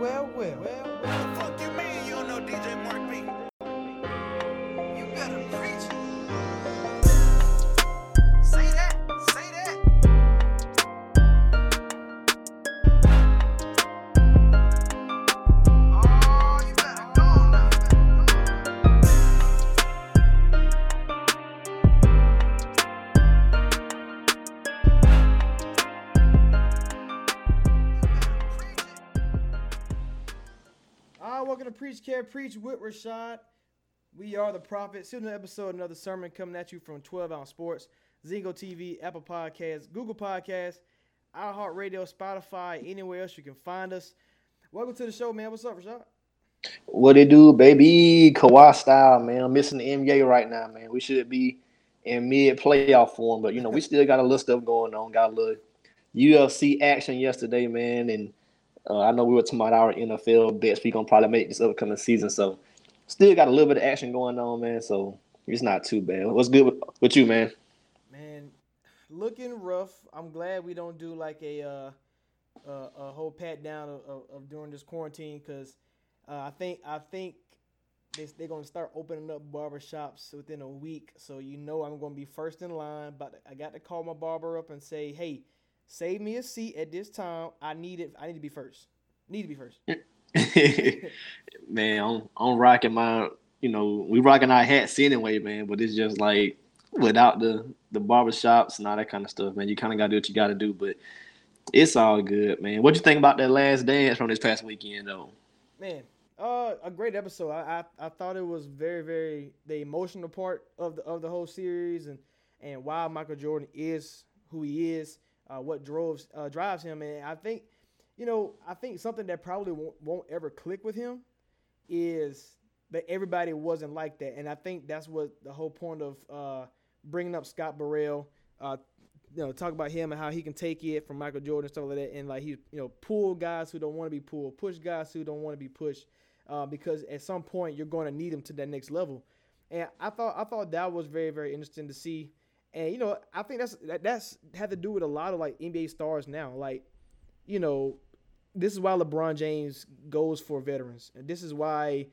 well, well, well, well. Fuck you mean you don't know DJ Mark B? Care Preach with Rashad. We are the Prophet. Still another episode, another sermon coming at you from 12 Ounce Sports, Zingo TV, Apple Podcasts, Google Podcasts, iHeartRadio, Spotify, anywhere else you can find us. Welcome to the show, man. What's up, Rashad? What it do, baby? Kawhi style, man. I'm missing the NBA right now, man. We should be in mid playoff form, but you know, we still got a little stuff going on. Got a little UFC action yesterday, man, and uh, I know we were talking about our NFL bets we gonna probably make this upcoming season, so still got a little bit of action going on, man. So it's not too bad. What's good with, with you, man? Man, looking rough. I'm glad we don't do like a uh, uh, a whole pat down of, of, of during this quarantine because uh, I think I think they they're gonna start opening up barber shops within a week. So you know I'm gonna be first in line. But I got to call my barber up and say, hey, save me a seat at this time. I need it. I need to be first. Need to be first. man, I'm, I'm rocking my, you know, we rocking our hats anyway, man. But it's just like without the the barbershops and all that kind of stuff, man. You kind of got to do what you got to do, but it's all good, man. What you think about that last dance from this past weekend, though? Man, uh, a great episode. I, I I thought it was very very the emotional part of the of the whole series and and why Michael Jordan is who he is, uh, what drives uh, drives him, and I think you know I think something that probably won't, won't ever click with him is that everybody wasn't like that, and I think that's what the whole point of uh, bringing up Scott Burrell. Uh, you know, talk about him and how he can take it from Michael Jordan and stuff like that, and like he, you know, pull guys who don't want to be pulled, push guys who don't want to be pushed, uh, because at some point you're going to need them to that next level. And I thought I thought that was very very interesting to see, and you know I think that's that, that's had to do with a lot of like NBA stars now, like, you know, this is why LeBron James goes for veterans, and this is why.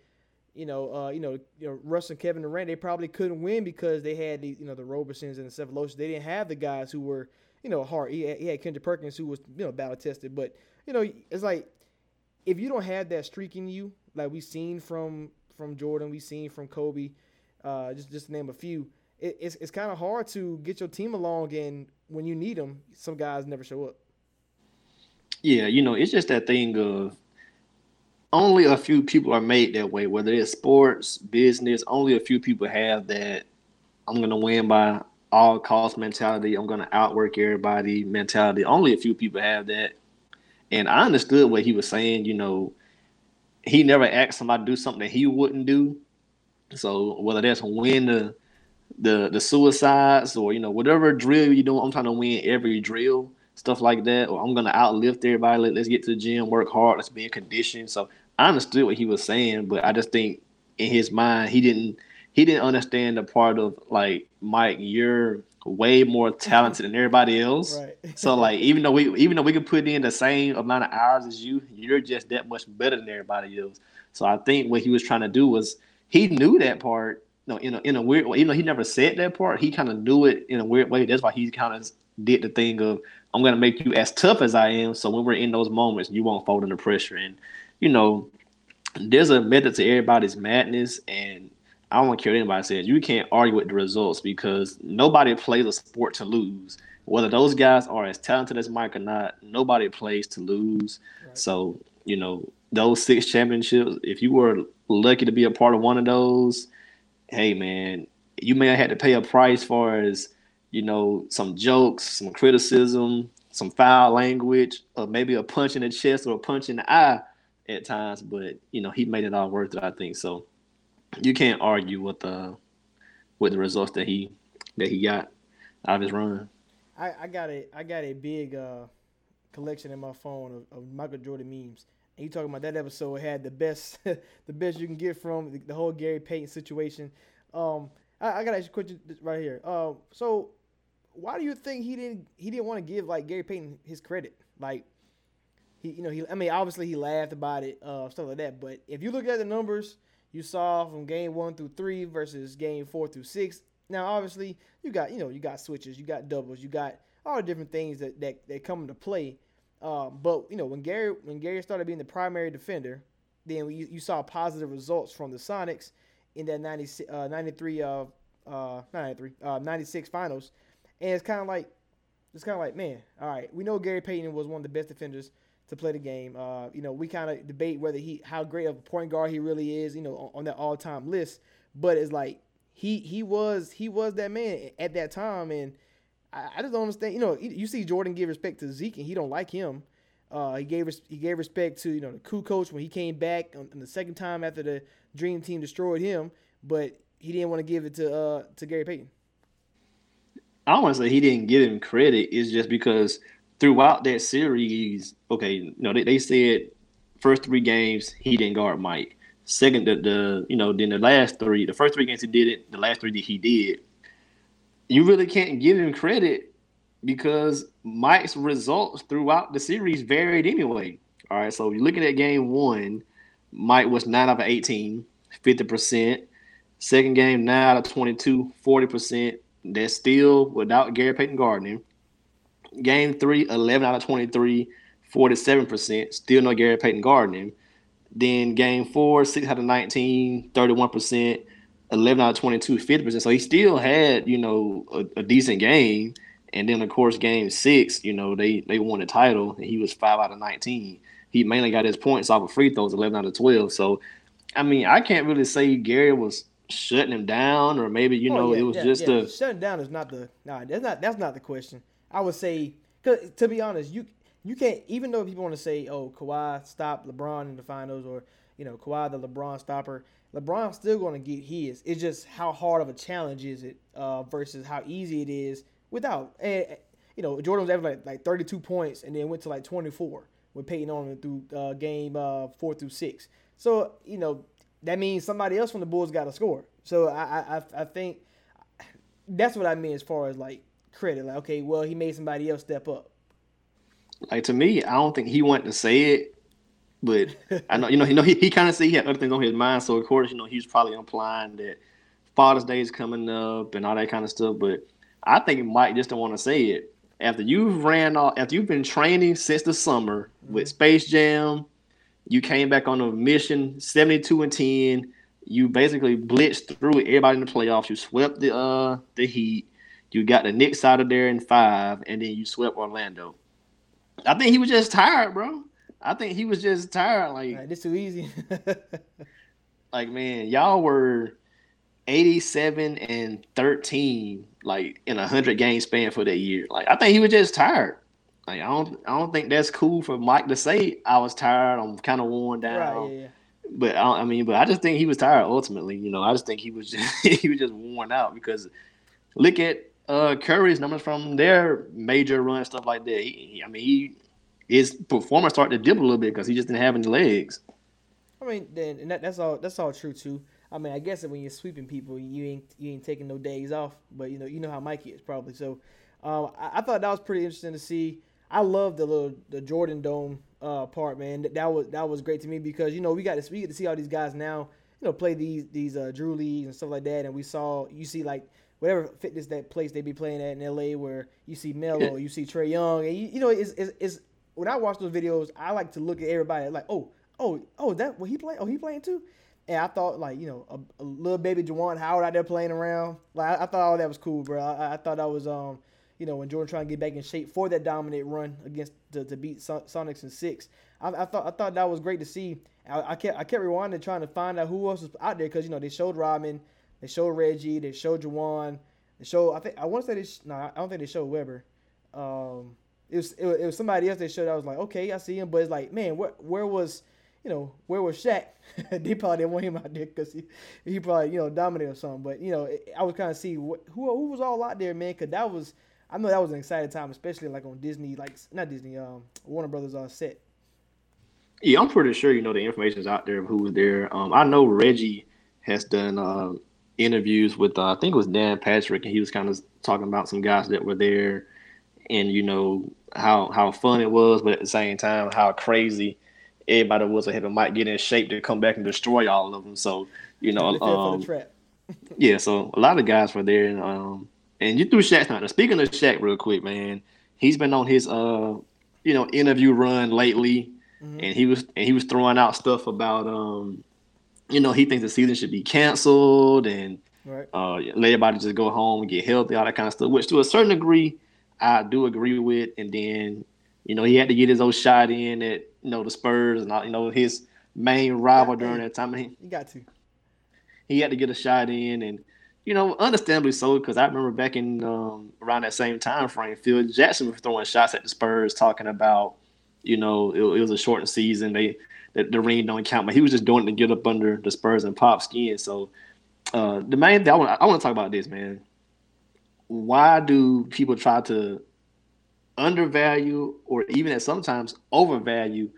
You know, uh, you know, you know, Russ and Kevin Durant. They probably couldn't win because they had the, you know, the Robersons and the Sefoloshas. They didn't have the guys who were, you know, hard. He had, he had Kendrick Perkins who was, you know, battle tested. But you know, it's like if you don't have that streak in you, like we've seen from from Jordan, we've seen from Kobe, uh, just just to name a few, it, it's it's kind of hard to get your team along. And when you need them, some guys never show up. Yeah, you know, it's just that thing of only a few people are made that way, whether it's sports, business, only a few people have that I'm gonna win by all cost mentality, I'm gonna outwork everybody mentality. Only a few people have that. And I understood what he was saying, you know, he never asked somebody to do something that he wouldn't do. So whether that's win the the the suicides or you know whatever drill you do, I'm trying to win every drill, stuff like that. Or I'm gonna outlift everybody. Let, let's get to the gym, work hard, let's be in condition. So I understood what he was saying, but I just think in his mind he didn't he didn't understand the part of like Mike, you're way more talented than everybody else. Right. So like even though we even though we can put in the same amount of hours as you, you're just that much better than everybody else. So I think what he was trying to do was he knew that part. No, in a in a weird way, even though he never said that part, he kind of knew it in a weird way. That's why he kind of did the thing of I'm gonna make you as tough as I am. So when we're in those moments, you won't fold under pressure. And you know, there's a method to everybody's madness, and I don't care what anybody says. You can't argue with the results because nobody plays a sport to lose. Whether those guys are as talented as Mike or not, nobody plays to lose. Right. So, you know, those six championships, if you were lucky to be a part of one of those, hey man, you may have had to pay a price for as, you know, some jokes, some criticism, some foul language, or maybe a punch in the chest or a punch in the eye at times, but you know, he made it all worth it, I think. So you can't argue with the with the results that he that he got out of his run. I, I got a I got a big uh, collection in my phone of, of Michael Jordan memes. And you talking about that episode had the best the best you can get from the, the whole Gary Payton situation. Um, I, I gotta ask you a question right here. Uh, so why do you think he didn't he didn't want to give like Gary Payton his credit? Like he you know he I mean obviously he laughed about it uh stuff like that. But if you look at the numbers you saw from game one through three versus game four through six, now obviously you got you know you got switches, you got doubles, you got all the different things that that, that come into play. Um, but you know when Gary when Gary started being the primary defender, then you, you saw positive results from the Sonics in that 90, uh, 93 uh, uh, 93 uh, 96 finals, and it's kind of like it's kind of like man, all right, we know Gary Payton was one of the best defenders to play the game. Uh, you know, we kind of debate whether he how great of a point guard he really is, you know, on, on that all time list. But it's like he he was he was that man at that time, and I, I just don't understand. You know, you see Jordan give respect to Zeke, and he don't like him. Uh, he gave he gave respect to you know the coup coach when he came back on, on, the second time after the Dream Team destroyed him, but he didn't want to give it to uh, to Gary Payton. I don't want to say he didn't give him credit. It's just because throughout that series, okay, you know they, they said first three games he didn't guard Mike. Second, the, the you know then the last three, the first three games he did it. The last three that he did, you really can't give him credit because Mike's results throughout the series varied anyway. All right, so you're looking at game one, Mike was 9 out of 18, 50%. Second game, 9 out of 22, 40%. That's still without Gary Payton Gardner. Game three, 11 out of 23, 47%. Still no Gary Payton Gardner. Then game four, 6 out of 19, 31%. 11 out of 22, 50%. So he still had, you know, a, a decent game. And then of course, game six, you know, they they won the title, and he was five out of nineteen. He mainly got his points off of free throws, eleven out of twelve. So, I mean, I can't really say Gary was shutting him down, or maybe you oh, know yeah, it was yeah, just yeah. a shutting down is not the nah. That's not that's not the question. I would say, cause to be honest, you you can't even though people want to say, oh, Kawhi stopped LeBron in the finals, or you know, Kawhi the LeBron stopper. LeBron's still going to get his. It's just how hard of a challenge is it uh, versus how easy it is without. And, you know, Jordan was averaging like, like 32 points and then went to like 24 with Payton on through uh, game uh, four through six. So, you know, that means somebody else from the Bulls got to score. So I, I, I think that's what I mean as far as like credit. Like, okay, well, he made somebody else step up. Like to me, I don't think he wanted to say it, but I know you know you know he, he kind of said he had other things on his mind. So of course, you know, he's probably implying that Father's Day is coming up and all that kind of stuff. But I think Mike just don't want to say it. After you've ran all, after you've been training since the summer with Space Jam, you came back on a mission, seventy-two and ten. You basically blitzed through everybody in the playoffs. You swept the uh the Heat. You got the Knicks out of there in five, and then you swept Orlando. I think he was just tired, bro. I think he was just tired. Like right, this too easy. like man, y'all were 87 and 13 like in a hundred game span for that year. Like I think he was just tired. Like I don't I don't think that's cool for Mike to say I was tired. I'm kind of worn down. Right, yeah, yeah. But I, I, mean, but I just think he was tired. Ultimately, you know, I just think he was just he was just worn out because look at uh Curry's numbers from their major run stuff like that. He, he, I mean, he his performance started to dip a little bit because he just didn't have any legs. I mean, then and that, that's all that's all true too. I mean, I guess when you're sweeping people, you ain't you ain't taking no days off. But you know, you know how Mikey is probably. So, um, I, I, thought that was pretty interesting to see. I love the little the Jordan Dome uh, part, man. That, that was that was great to me because you know we got to we get to see all these guys now, you know, play these these uh, Drew leagues and stuff like that. And we saw you see like whatever fitness that place they be playing at in L.A. where you see Melo, you see Trae Young, and you, you know it's, it's, it's when I watch those videos, I like to look at everybody like, oh, oh, oh, that what he playing? Oh, he playing too. And I thought like you know a, a little baby Juwan Howard out there playing around. Like I, I, thought all that was cool, bro. I, I, thought that was um you know when Jordan trying to get back in shape for that dominant run against to, to beat Sonics in six. I, I, thought I thought that was great to see. I, kept I kept rewinding trying to find out who else was out there because you know they showed Robin, they showed Reggie, they showed Juwan, they showed I think I want to say they no I don't think they showed Webber. Um, it was, it was, it was somebody else they showed. I was like okay I see him, but it's like man where where was you know, where was Shaq? they probably didn't want him out there because he, he probably, you know, dominated or something. But, you know, I was kind of see who, who was all out there, man, because that was, I know that was an exciting time, especially like on Disney, like, not Disney, um, Warner Brothers uh, set. Yeah, I'm pretty sure, you know, the information is out there of who was there. Um, I know Reggie has done uh, interviews with, uh, I think it was Dan Patrick, and he was kind of talking about some guys that were there. And you know how how fun it was, but at the same time how crazy everybody was ahead of Mike getting in shape to come back and destroy all of them. So you know, They fell for um, yeah. So a lot of guys were there, and um, and you threw Shaq's not. Speaking of Shaq, real quick, man, he's been on his uh, you know, interview run lately, Mhm. and he was and he was throwing out stuff about um, you know, he thinks the season should be canceled and Right. uh, let everybody just go home and get healthy, all that kind of stuff. Which to a certain degree, I do agree with. And then, you know, he had to get his old shot in at you know the Spurs and all, you know his main rival during that time. He, You got to. he had to get a shot in, and you know, understandably so, because I remember back in um, around that same time frame, Phil Jackson was throwing shots at the Spurs, talking about, you know, it, it was a shortened season. They the, the ring don't count, but he was just doing it to get up under the Spurs and pop skin. So uh, the main thing I want I want to talk about this, man. Why do people try to undervalue or even at sometimes overvalue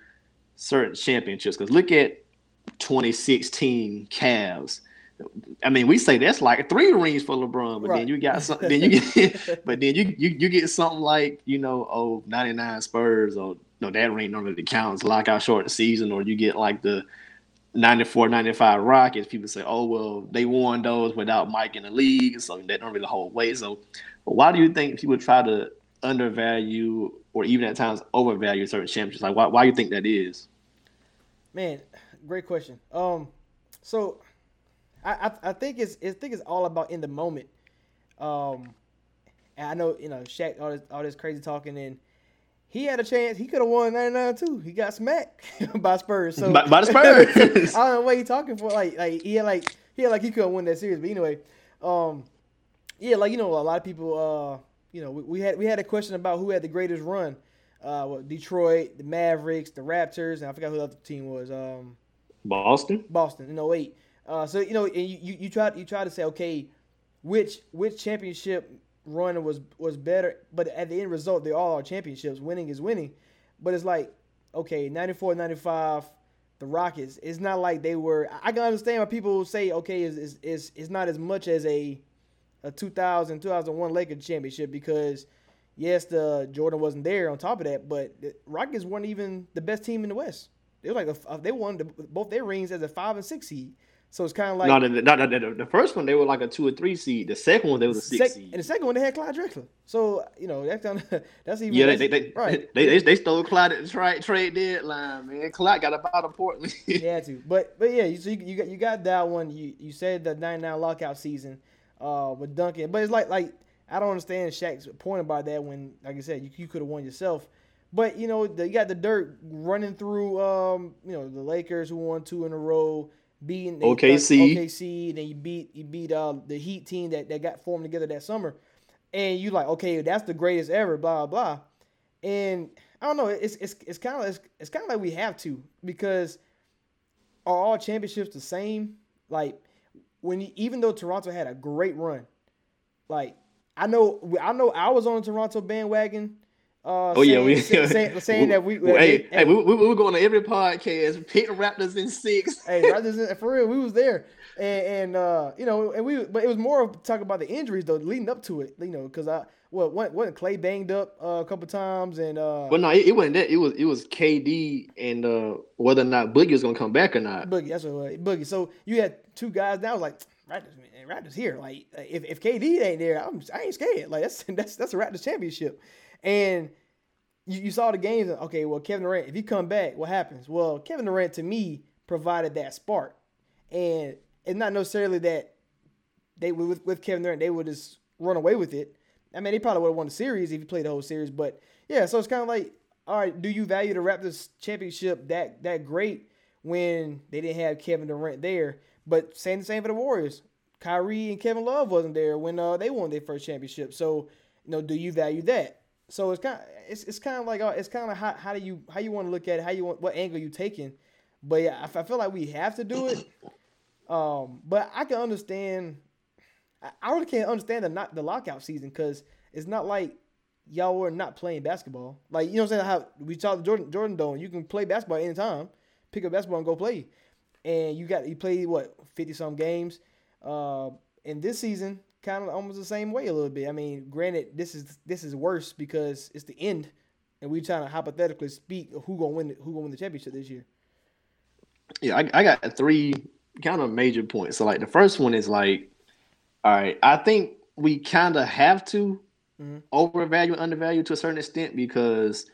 certain championships? Because look at 2016 Cavs. I mean, we say that's like three rings for LeBron, but Right. then you got some, then you get, but then you, you you get something like you know, oh, 99 Spurs, or no, that ring normally counts. really count. It's lockout short the season, or you get like the 94, 95 Rockets. People say, oh, well, they won those without Mike in the league, so that don't really hold weight. So, why do you think people try to undervalue or even at times overvalue certain championships? Like, why why you think that is? Man, great question. Um, so I, I I think it's I think it's all about in the moment. Um, I know you know Shaq all this all this crazy talking and he had a chance. He could have won '99 too. He got smacked by Spurs. So By- by the Spurs. I don't know what he talking for. Like like he had like he had like he couldn't win that series. But anyway, um, yeah, like you know a lot of people. Uh, you know we, we had we had a question about who had the greatest run. Uh, what, Detroit, the Mavericks, the Raptors, and I forgot who the other team was. Um, Boston. Boston in 08. Uh, so you know, and you, you, you try you try to say, okay, which which championship run was was better, but at the end result, they all are championships. Winning is winning, but it's like, okay, 94, 95, the Rockets. It's not like they were. I- can understand why people say, okay, is is it's not as much as a a 2000 2001 Lakers championship because yes, the Jordan wasn't there on top of that, but the Rockets weren't even the best team in the West. They were like a, uh, they won the, both their rings as a five and six seed. So it's kind of like no, the, the, the, the, the first one they were like a two or three seed. The second one they was a six sec- seed. and the second one they had Clyde Drexler. So you know that's kind of that's even Yeah, they that's- they they, right. they they they stole Clyde at the trade trade deadline, man. Clyde got up out of Portland. They had to, but but yeah, you, so you, you got you got that one. You you said the '99 lockout season uh, with Duncan, but it's like like I don't understand Shaq's point about that when, like I said, you, you could have won yourself. But you know, the, you got the dirt running through. Um, you know, the Lakers who won two in a row, beating OKC. OKC, then you beat you beat uh, the Heat team that, that got formed together that summer, and you like, okay, that's the greatest ever, blah blah. And I don't know, it's it's it's kind of it's, it's kind of like we have to because are all championships the same? Like when you, even though Toronto had a great run, like I know I know I was on the Toronto bandwagon. Uh, Oh, yeah, we- say- say- saying that we, Well, hey, hey, we, we, we were going to every podcast. Pick the Raptors in six. hey, Raptors, for real, we was there, and, and uh, you know, and we, but it was more of talking about the injuries though, leading up to it, you know, because I, well, wasn't, wasn't Clay banged up uh, a couple times, and uh, Well, no, it, it wasn't that. It was it was KD and uh, whether or not Boogie was gonna come back or not. Boogie, that's what it was, Boogie. So you had two guys down, like Raptors, man, Raptors here. Like if, if KD ain't there, I'm I ain't scared. Like that's that's that's a Raptors championship, and you, you saw the games. Okay, well Kevin Durant, if he come back, what happens? Well, Kevin Durant to me provided that spark, and it's not necessarily that they with, with Kevin Durant they would just run away with it. I mean, they probably would have won the series if he played the whole series. But yeah, so it's kind of like, all right, do you value the Raptors championship that that great when they didn't have Kevin Durant there? But same the same for the Warriors. Kyrie and Kevin Love wasn't there when uh, they won their first championship. So you know, do you value that? So it's kind of it's, it's kind of like uh, it's kind of how, how do you how you want to look at it, how you want what angle you taking. But yeah, I, I feel like we have to do it. Um, but I can understand. I- I really can't understand the not the lockout season because it's not like y'all were not playing basketball. Like you know what I'm saying? How we talked to Jordan Jordan Dome, you can play basketball anytime, pick up basketball and go play. And you got you played what fifty some games. Uh, and this season kind of almost the same way a little bit. I mean, granted, this is this is worse because it's the end, and we're trying to hypothetically speak who gonna win who gonna win the championship this year. Yeah, I, I got three kind of major points. So like the first one is like, all right, I think we kind of have to Mhm. overvalue and undervalue to a certain extent because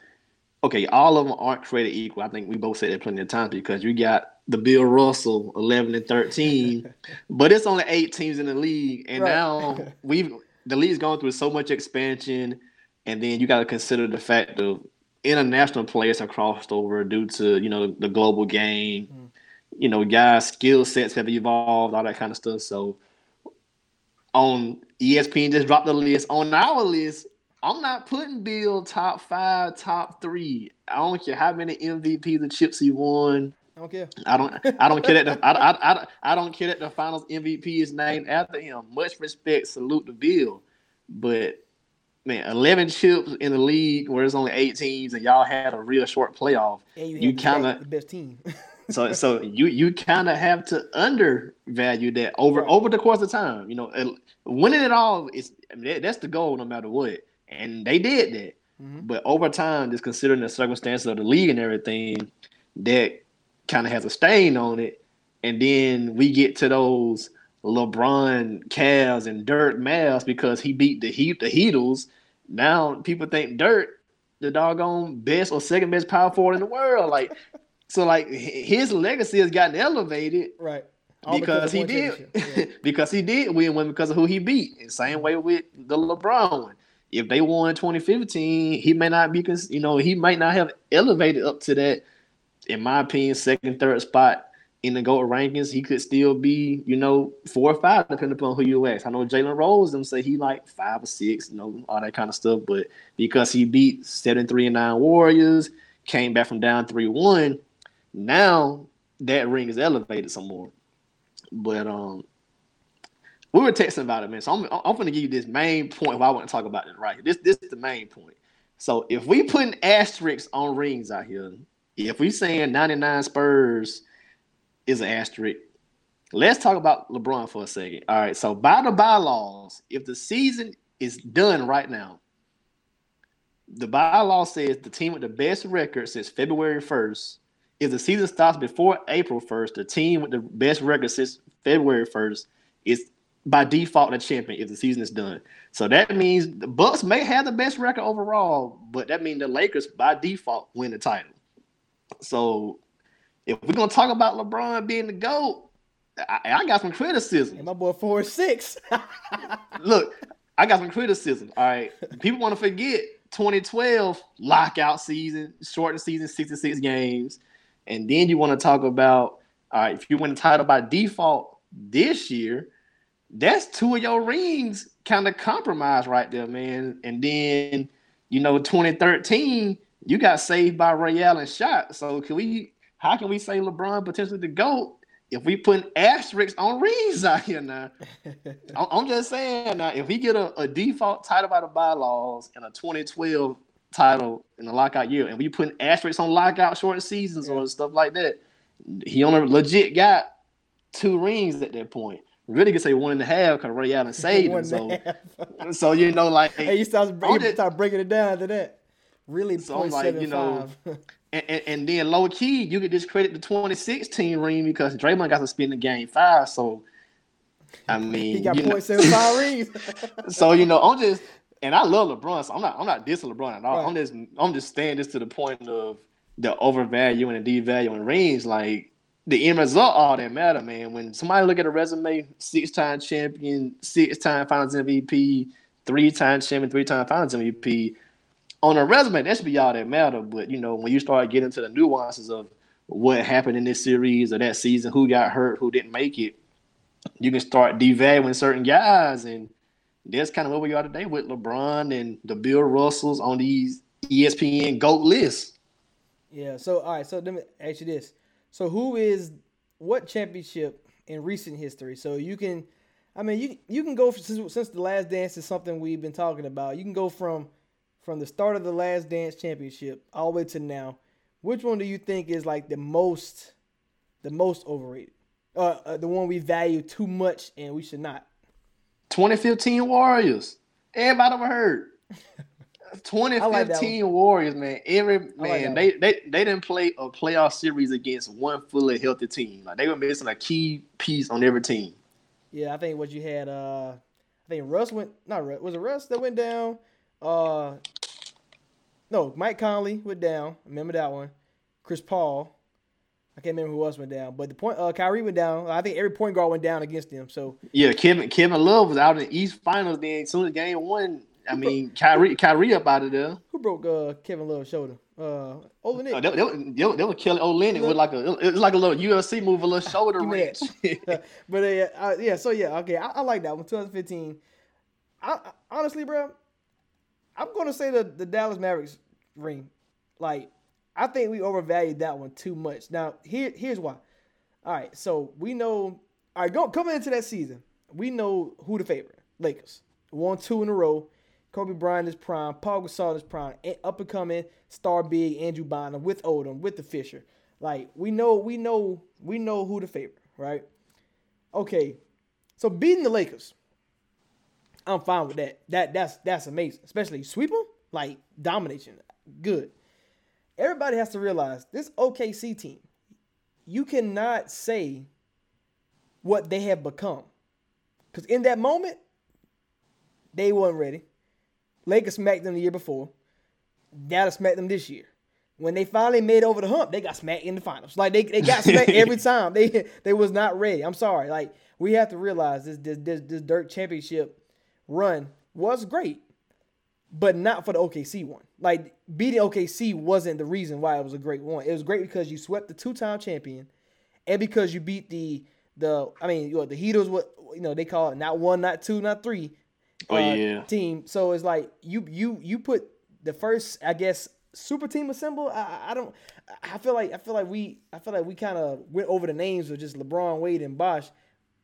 okay, all of them aren't created equal. I think we both said that plenty of times because you got the Bill Russell 11 and 13, but it's only eight teams in the league, and Right. now we've the league's gone through so much expansion, and then you got to consider the fact of international players have crossed over due to you know the global game. Mm. You know, guys' skill sets have evolved, all that kind of stuff. So, on ESPN just dropped the list. On our list, I'm not putting Bill top five, top three. I don't care how many MVPs and chips he won. I don't care. I don't. I don't care that. The, I, I, I, I don't care that the Finals MVP is named after him. Much respect, salute to Bill, but man, 11 chips in the league where it's only eight teams and y'all had a real short playoff. And you, You best- the best team. So, so you you kind of have to undervalue that over Right. over the course of time. You know, winning it all is I mean, that, that's the goal no matter what, and they did that. Mhm. But over time, just considering the circumstances of the league and everything, that kind of has a stain on it. And then we get to those LeBron Cavs and Dirk Mavs because he beat the Heat, the Heatles. Now people think Dirk, the doggone best or second best power forward in the world. Like, so like his legacy has gotten elevated right. All because of he did. Yeah. because he did win one because of who he beat. And same way with the LeBron one. If they won in 2015, he may not be, you know, he might not have elevated up to that. In my opinion, second, third spot in the GOAT rankings. He could still be, you know, four or five, depending upon who you ask. I know Jalen Rose them say he like five or six, you know, all that kind of stuff. But because he beat seven, three, and nine Warriors, came back from down three one, now that ring is elevated some more. But um, we were texting about it, man. So I'm I'm gonna give you this main point. Why I want to talk about it right. This this is the main point. So if we putting asterisks on rings out here, if we saying 99 Spurs is an asterisk, let's talk about LeBron for a second. All right. So by the bylaws, if the season is done right now, the bylaw says the team with the best record since February 1st. If the season starts before April 1st, the team with the best record since February 1st is by default the champion if the season is done. So that means the Bucks may have the best record overall, but that means the Lakers by default win the title. So if we're gonna talk about LeBron being the GOAT, I, I got some criticism. And my boy four six. Look, I got some criticism. All right. People want to forget 2012 lockout season, shortened season, 66 games. And then you want to talk about, all right, if you win the title by default this year, that's two of your rings kind of compromised right there, man. And then, you know, 2013, you got saved by Ray Allen shot. So can we how can we say LeBron potentially the GOAT if we put asterisks on rings out here now? I'm just saying now, if we get a, a default title by the bylaws and a 2012 title in the lockout year, and we put asterisks on lockout short seasons or stuff like that, he only legit got two rings at that point. Really could say one and a half because Ray Allen saved him. So, so you know, like, hey, you start, you just- start breaking it down to that. Really, So I'm like, you know, and, and, and then low key, you could discredit the 2016 ring because Draymond got suspended game five. So, I mean, he got you know- point seven five rings. so you know, I'm just and I love LeBron, so I'm not I'm not dissing LeBron at all. Right. I'm just I'm just saying this to the point of the overvaluing and devaluing rings. Like the end result, all that matter, man. When somebody look at a resume, six time champion, six time Finals MVP, three time champion, three time Finals MVP. On a resume, that should be all that matter. But you know, when you start getting to the nuances of what happened in this series or that season, who got hurt, who didn't make it, you can start devaluing certain guys and that's kind of where we are today with LeBron and the Bill Russells on these ESPN GOAT lists. Yeah. So all right. So let me ask you this. So who is what championship in recent history? So you can, I mean, you you can go since, since the Last Dance is something we've been talking about. You can go from from the start of the Last Dance championship all the way to now. Which one do you think is like the most the most overrated? Uh, uh the one we value too much and we should not. 2015 Warriors. Everybody hurt. like 2015 Warriors, man. Every man, that they, they they didn't play a playoff series against one fully healthy team. Like they were missing a key piece on every team. Yeah, I think what you had. Uh, I think Russ went. Not Russ. Was it Russ that went down? Uh, no, Mike Conley went down. Remember that one? Chris Paul. I can't remember who else went down, but the point. Uh, Kyrie went down. I think every point guard went down against them. So Yeah, Kevin Kevin Love was out in the East Finals. Then as soon as game one, I mean Kyrie Kyrie up out of there. who broke uh, Kevin Love's shoulder? Uh, Olynyk. Oh, they, they, they, they were killing Olynyk with like a it was like a little UFC move, a little shoulder wrench. but uh, yeah, uh, yeah, so yeah, okay, I, I like that one. 2015. I, I honestly, bro, I'm gonna say the the Dallas Mavericks ring. Like, I think we overvalued that one too much. Now, here here's why. All right, so we know. All right, go coming into that season, we know who the favorite. Lakers won two in a row. Kobe Bryant is prime. Paul Gasol is prime. Up and coming star big Andrew Bynum with Odom with the Fisher. Like we know, we know, we know who the favorite, right? Okay, so beating the Lakers, I'm fine with that. That that's that's amazing. Especially sweep them, like domination, good. Everybody has to realize this OKC team. You cannot say what they have become, because in that moment, they weren't ready. Lakers smacked them the year before. Dallas smacked them this year. When they finally made over the hump, they got smacked in the finals. Like they, they got smacked every time. They they was not ready. I'm sorry. Like we have to realize this this this, this Dirk championship run was great, but not for the OKC one. Like beating OKC wasn't the reason why it was a great one. It was great because you swept the two time champion, and because you beat the the I mean you know, the Heaters. What you know they call it not one, not two, not three. Oh, uh, yeah. team. So it's like you you you put the first I guess super team assemble. I, I- I don't. I feel like I feel like we I feel like we kind of went over the names of just LeBron, Wade, and Bosh,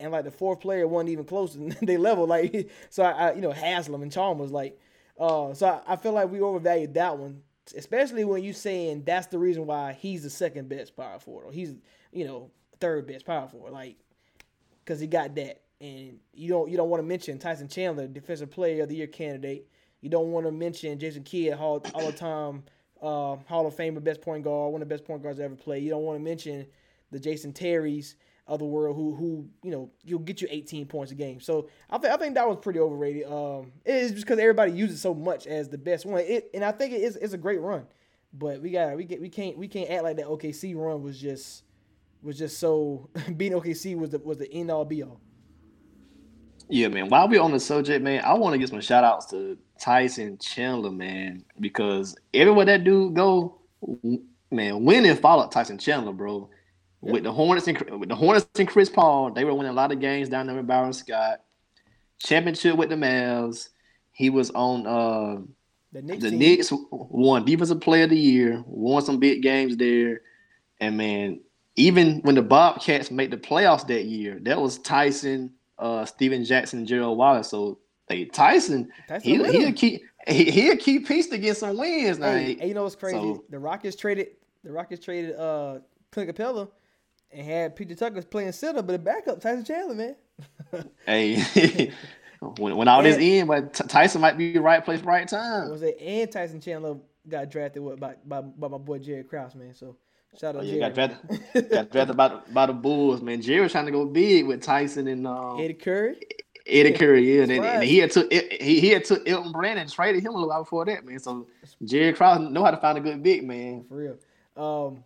and like the fourth player wasn't even close to they level. Like so, I, I you know Haslem and Chalmers like. Uh, so I, I feel like we overvalued that one, especially when you saying that's the reason why he's the second best power forward, or he's you know third best power forward, like because he got that. And you don't you don't want to mention Tyson Chandler, defensive player of the year candidate. You don't want to mention Jason Kidd, Hall all the time uh, Hall of Famer, best point guard, one of the best point guards to ever play. You don't want to mention the Jason Terrys of the world who who you know you'll get you 18 points a game. So I, th- I think that was pretty overrated. Um, it is just because everybody uses so much as the best one. It and I think it is it's a great run, but we got we get we can't we can't act like that OKC run was just was just so beating OKC was the was the end all be all. Yeah, man. While we're on the subject, man, I want to give some shout outs to Tyson Chandler, man, because everywhere that dude go, man, winning followed Tyson Chandler, bro. With the Hornets and with the Hornets and Chris Paul, they were winning a lot of games down there with Byron Scott. Championship with the Mavs. He was on uh, The Knicks, the team, Knicks won Defensive Player of the Year, won some big games there, and man, even when the Bobcats made the playoffs that year, that was Tyson, uh, Stephen Jackson, and Gerald Wallace. So they Tyson, Tyson he a winner. he a keep he, he a key piece to get some wins. Now, Hey, hey, you know what's crazy? So- the Rockets traded the Rockets traded uh Clint Capela and had Peter Tucker playing center, but the backup Tyson Chandler, man. hey, when when all this And- in, but Tyson might be the right place, right time. was it and Tyson Chandler got drafted with by by, by my boy Jerry Krause, man. So shout out Oh, Jerry. got drafted, got drafted by, the- by the Bulls, man. Jerry was trying to go big with Tyson and um, Eddie Curry. Eddie Curry, yeah, and, and he had took he, he had took Elton Brandon and traded him a little while before that, man. So Jerry Krause know how to find a good big man. For real. Um,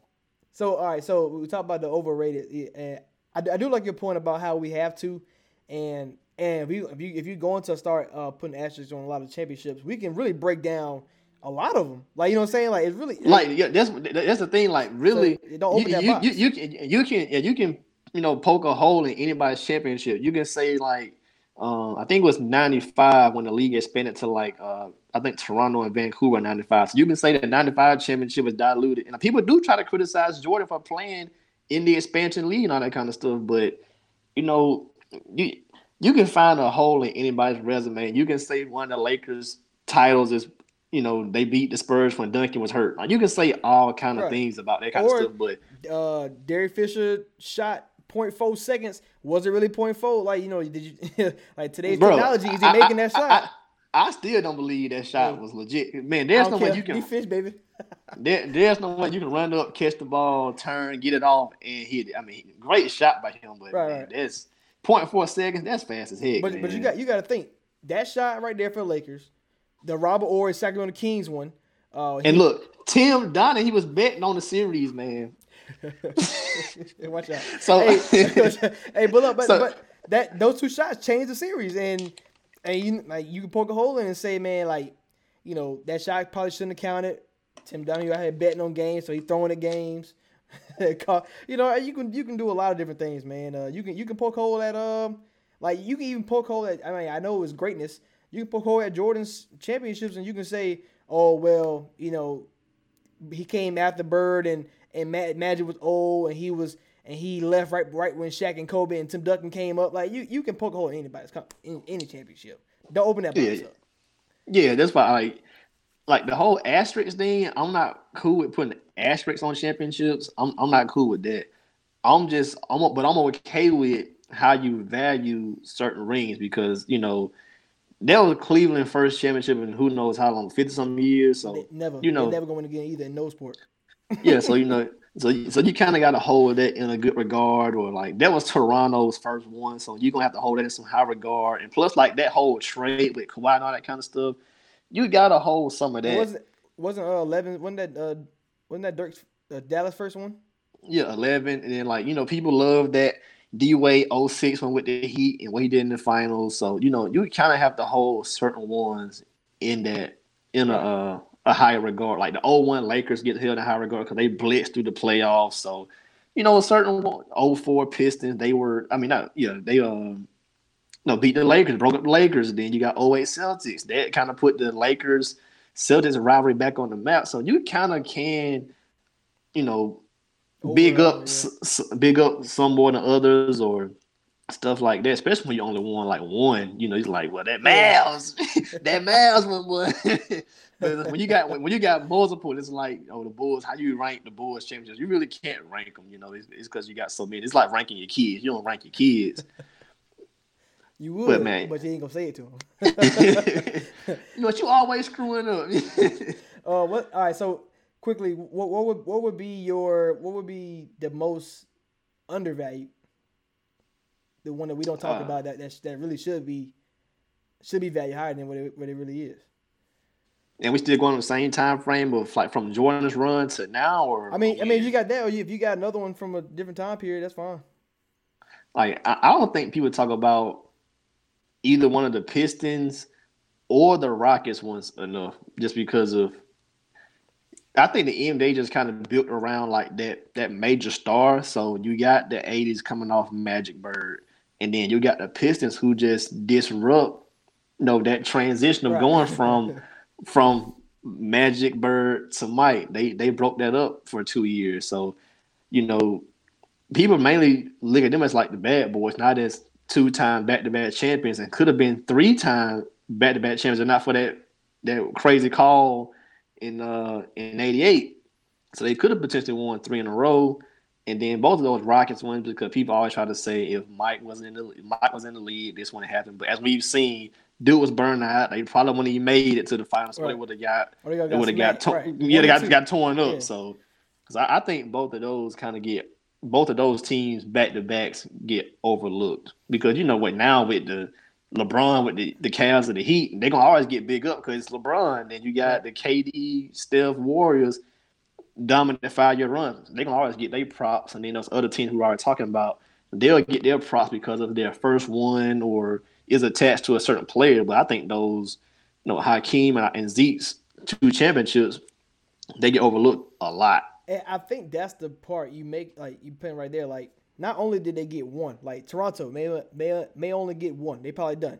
so all right, so we talked about the overrated, and I, do- I do like your point about how we have to, and and if you if you if you're going to start uh, putting asterisks on a lot of championships, we can really break down a lot of them. Like you know what I'm saying? Like it's really Like yeah, that's that's the thing. Like really, it don't open you, that you, box. you, you can you can yeah, you can you know poke a hole in anybody's championship. You can say like um, I think it was '95 when the league expanded to like uh, I think Toronto and Vancouver '95. So you can say that '95 championship was diluted, and people do try to criticize Jordan for playing in the expansion league and all that kind of stuff. But you know, you you can find a hole in anybody's resume. You can say one of the Lakers titles is you know they beat the Spurs when Duncan was hurt. Like, you can say all kind of Right. things about that kind Or- of stuff, but uh, Derek Fisher shot 0.4 seconds. Was it really 0.4? Like you know, did you like today's Bro, technology? Is he I- making I- that shot? I, I, still don't believe that shot was legit. Man, there's no way you can Be fish, baby. There, there's no way you can run up, catch the ball, turn, get it off, and hit it. I mean, great shot by him, but Right, man, right. that's 0.4 seconds. That's fast as heck. But but you got you got to think that shot right there for the Lakers, the Robert Horry Sacramento Kings one. Uh, and he- look, Tim Donner, he was betting on the series, man. Watch out. So- hey, hey, but look, but, So- but that those two shots changed the series, and and you like you can poke a hole in and say, man, like you know that shot probably shouldn't have counted. Tim Donaghy out here betting on games, so he's throwing at games. You know, you can you can do a lot of different things, man. Uh, you can you can poke hole at um like you can even poke hole at. I mean, I know it was greatness. You can poke hole at Jordan's championships, and you can say, oh well, you know, he came after Bird and and Ma- Magic was old and he was and he left right right when Shaq and Kobe and Tim Duncan came up. Like you you can poke a hole in anybody's in any championship. Don't open that box Yeah. up. Yeah, that's why like like the whole asterisk thing, I'm not cool with putting asterisks on championships. I'm I'm not cool with that. I'm just I'm but I'm okay with how you value certain rings because you know that was Cleveland first championship and who knows how long, fifty some years. So They never you know never going to win again either in no sport. Yeah, so you know, so you- so you kind of got to hold that in a good regard, or like that was Toronto's first one, so you're gonna have to hold that in some high regard, and plus like that whole trade with Kawhi and all that kind of stuff, you gotta hold some of that. wasn't wasn't uh eleven wasn't that uh wasn't that Dirk's uh, Dallas first one? Yeah, eleven, and then like you know, people love that D Wade 06 one with the Heat and what he did in the finals. So you know, you kind of have to hold certain ones in that in a uh, a higher regard. Like the 01 Lakers get held in high regard because they blitzed through the playoffs. So you know, a certain one- 04 Pistons, they were. I mean, not yeah, they um. No, beat the Lakers, broke up the Lakers. Then you got 08 Celtics. That kind of put the Lakers Celtics rivalry back on the map. So you kind of can, you know, big Overall, up, yeah. s- big up some more than others, or stuff like that. Especially when you only won like one, you know, he's like, well, that. Mavs, that Mavs one, but when you got when, when you got multiple, it's like, oh, the Bulls. How you rank the Bulls championships? You really can't rank them. You know, it's because you got so many. It's like ranking your kids. You don't rank your kids. You would, But, but, you ain't gonna say it to him. you know, you always screwing up. Uh, what? All right. So quickly, what what would what would be your what would be the most undervalued? The one that we don't talk Uh. about that that that really should be should be valued higher than what it, what it really is. and we still going on the same time frame of like from Jordan's run to now, or I mean, I mean, if you got that, or if you got another one from a different time period, that's fine. Like I, I don't think people talk about either one of the Pistons or the Rockets ones enough, just because of. I think the NBA just kind of built around like that that major star. So you got the '80s coming off Magic Bird, and then you got the Pistons who just disrupt, you know, that transition of Right. going from from Magic Bird to Mike. They they broke that up for two years. So, you know, people mainly look at them as like the bad boys, not as two time back to back champions, and could have been three time back to back champions, and not for that that crazy call in uh in '88. So they could have potentially won three in a row. And then both of those Rockets ones because people always try to say if Mike wasn't in the Mike was in the lead, this wouldn't happen. But as we've seen, dude was burned out. They probably wouldn't even made it to the finals. So they would have got they would have got, to- right. yeah, they got got torn up. Yeah. So, because I, I think both of those kind of get both of those teams back to backs get overlooked because you know what now with the LeBron with the the Cavs and the Heat, they're gonna always get big up because it's LeBron. Then you got the KD, Steph Warriors dominant five year runs. They're gonna always get their props, and then those other teams who are talking about they'll get their props because of their first one or is attached to a certain player. But I think those, you know, Hakeem and, and Zeke's two championships, they get overlooked a lot. And I think that's the part you make like you put right there. Like not only did they get one, like Toronto may may may only get one. They probably done.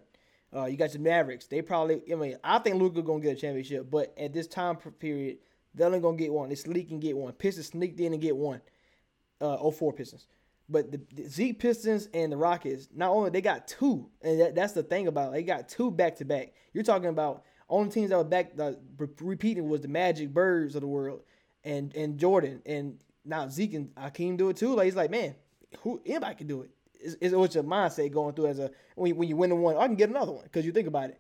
Uh, you got the Mavericks. They probably. I mean, I think Luka gonna get a championship, but at this time period, they're only gonna get one. This league and get one. Pistons sneaked in and get one. Uh, 04 Pistons. But the, the Zeke Pistons and the Rockets, not only they got two, and that, that's the thing about it, they got two back to back. You're talking about only teams that were back repeating was the Magic Birds of the world and and Jordan and now Zeke and Hakeem do it too. Like he's like, man, who anybody can do it. It's, it's what's your mindset going through as a when you, when you win the one, I can get another one because you think about it.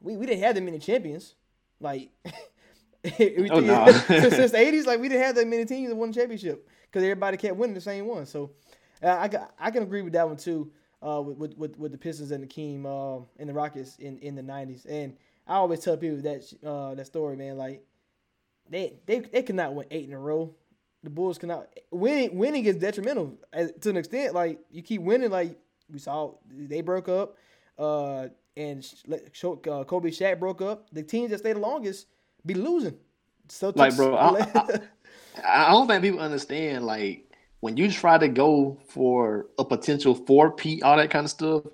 We we didn't have that many champions. Like Oh, no. since, since the eighties, like we didn't have that many teams that won the championship because everybody kept winning the same one. So uh, I got, I can agree with that one too. Uh, with, with with the Pistons and the Keem uh, and the Rockets in, in the nineties, and I always tell people that uh, that story, man. Like they they they cannot win eight in a row. The Bulls cannot winning. Winning is detrimental as, to an extent. Like you keep winning, like we saw they broke up, uh, and uh, Kobe Shaq broke up. The teams that stayed the longest be losing. So Like, bro, I, I, I don't think people understand. Like, when you try to go for a potential four P, all that kind of stuff,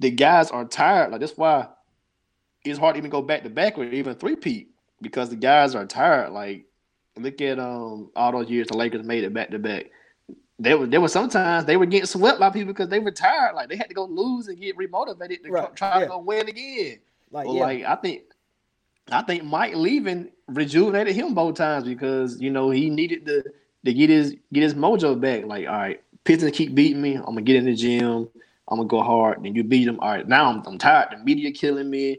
the guys are tired. Like, that's why it's hard to even go back to back or even three P because the guys are tired. Like, look at um all those years the Lakers made it back to back. There was there was sometimes they were getting swept by people because they were tired. Like they had to go lose and get remotivated to Right, try yeah. to go win again. like yeah, like I think, I think Mike leaving rejuvenated him both times because you know he needed to to get his get his mojo back. Like, all right, Pistons keep beating me. I'm gonna get in the gym. I'm gonna go hard. Then you beat them. All right, now I'm, I'm tired. The media killing me.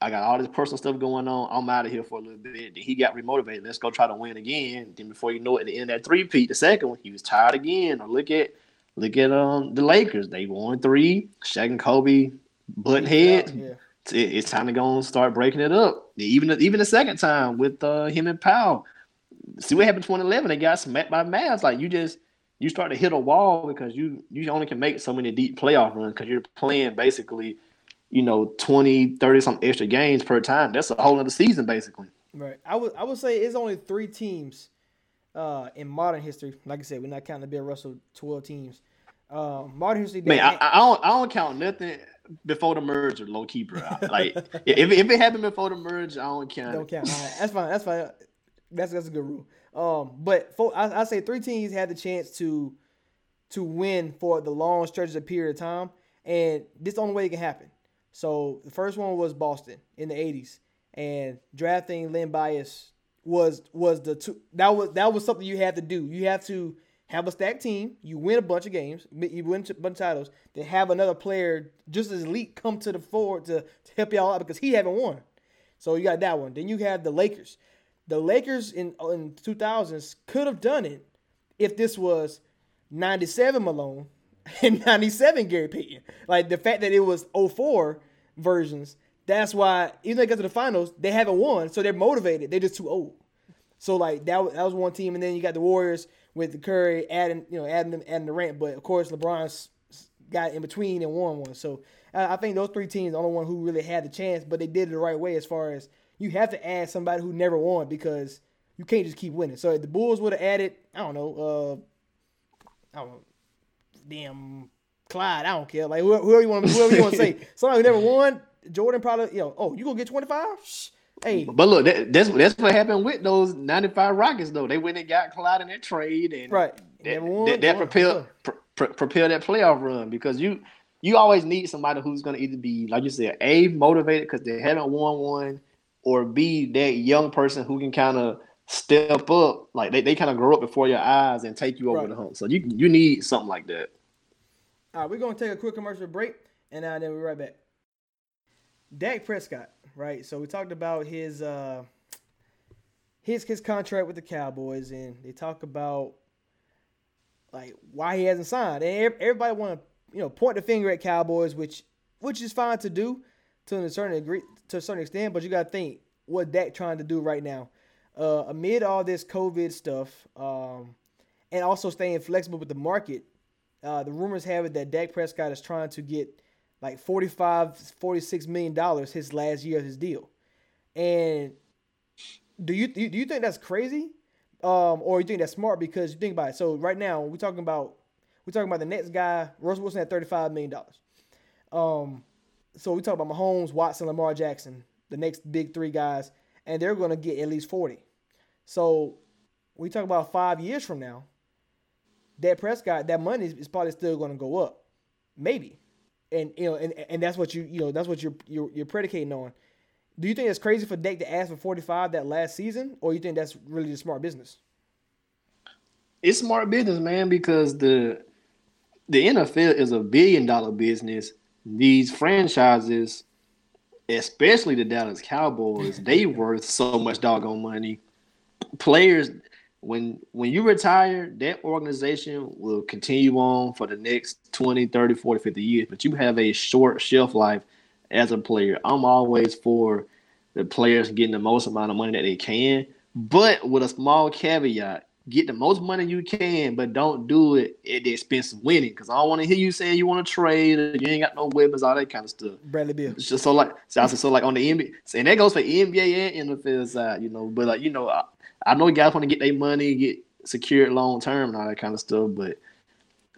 I got all this personal stuff going on. I'm out of here for a little bit. Then he got remotivated. Let's go try to win again. Then before you know it, at the end of that three peat, the second one, he was tired again. Or look at look at um the Lakers. They won three. Shaq and Kobe butting heads yeah. it's, it's time to go and start breaking it up. Even even the second time with uh, him and Pau. See what happened in 2011? They got smacked by Mavs. Like you just you start to hit a wall because you you only can make so many deep playoff runs because you're playing basically, you know, 20, 30 some extra games per time. That's a whole other season basically. Right. I would I would say it's only three teams uh, in modern history. Like I said, we're not counting the Bill Russell twelve teams. Uh, modern history. Man, I, I don't I don't count nothing before the merger, low key, bro. Like if if it happened before the merger, I don't count. don't count. Right, that's fine. That's fine. That's that's a good rule. Um, but four, I, I say three teams had the chance to to win for the long stretches of period of time, and this is the only way it can happen. So the first one was Boston in the '80s, and drafting Len Bias was was the two, that was that was something you had to do. You have to have a stacked team. You win a bunch of games. You win a bunch of titles. Then have another player just as elite come to the forward to, to help y'all out because he haven't won. So you got that one. Then you have the Lakers. The Lakers in uh, in 2000s could have done it if this was 97 Malone and 97 Gary Payton. Like the fact that it was 04 versions, that's why even they got to the finals, they haven't won, so they're motivated. They're just too old. So like that that was one team, and then you got the Warriors with the Curry adding you know adding them adding Durant, but of course LeBron got in between and won one. So I, I think those three teams are the only one who really had the chance, but they did it the right way as far as you have to add somebody who never won because you can't just keep winning. So if the Bulls would have added, I don't know, uh, I don't know, damn Clyde, I don't care, like whoever, whoever you want, whoever you want to say, somebody who never won, Jordan probably, you know, oh, you gonna get twenty five? Hey, But look, that, that's that's what happened with those '95 Rockets, though. They went and got Clyde in that trade, and right, that, won. that, that propelled pr- pr- propelled that playoff run because you you always need somebody who's going to either be like you said, a motivated because they haven't won one, or b that young person who can kind of step up, like they, they kind of grow up before your eyes and take you over Right. the hump. So you you need something like that. All right, we're gonna take a quick commercial break, and uh, then we'll be right back. Dak Prescott, right? So we talked about his uh, his his contract with the Cowboys, and they talk about like why he hasn't signed. And everybody want to you know point the finger at Cowboys, which which is fine to do to a certain degree, to a certain extent. But you got to think what Dak trying to do right now, uh, amid all this COVID stuff, um, and also staying flexible with the market. Uh, the rumors have it that Dak Prescott is trying to get like 45, 46 million dollars his last year of his deal. And do you do you, think that's crazy? Um, or you think that's smart because you think about it. So right now we're talking about we're talking about the next guy, Russell Wilson at 35 million dollars. Um, so we talk about Mahomes, Watson, Lamar Jackson, the next big three guys, and they're going to get at least 40. So we talk about five years from now, that Prescott, that money is, is probably still going to go up, maybe, and you know, and, and that's what you you know that's what you're you're, you're predicating on. Do you think it's crazy for Dak to ask for 45 that last season, or you think that's really the smart business? it's smart business, man, because the the NFL is a billion dollar business. These franchises, especially the Dallas Cowboys, they worth so much doggone money. Players, when when you retire, that organization will continue on for the next 20, 30, 40, 50 years, but you have a short shelf life as a player. I'm always for the players getting the most amount of money that they can, but with a small caveat get the most money you can, but don't do it at the expense of winning. Because I don't want to hear you saying you want to trade, and you ain't got no weapons, all that kind of stuff. Bradley Beal. It's just so like so, so like on the NBA, and that goes for NBA and NFL side, you know. But like you know, I, know guys want to get their money, get secured long term and all that kind of stuff, but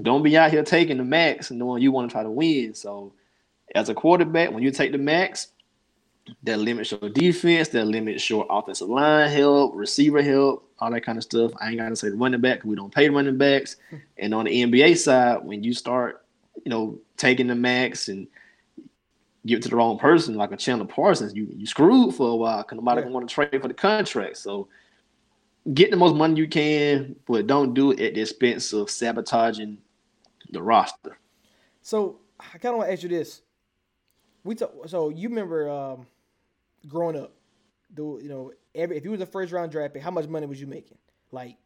don't be out here taking the max and knowing you want to try to win. So as a quarterback, when you take the max, that limits your defense, that limits your offensive line help, receiver help, all that kind of stuff. I ain't got to say the running back we don't pay running backs. Hmm. and on the NBA side, when you start, you know, taking the max and give it to the wrong person, like a Chandler Parsons, you you screwed for a while because nobody yeah. want to trade for the contract. So get the most money you can, but don't do it at the expense of sabotaging the roster. So I kind of want to ask you this. We talk, so you remember um, growing up, the you know every if you was a first round draft pick, how much money was you making? Like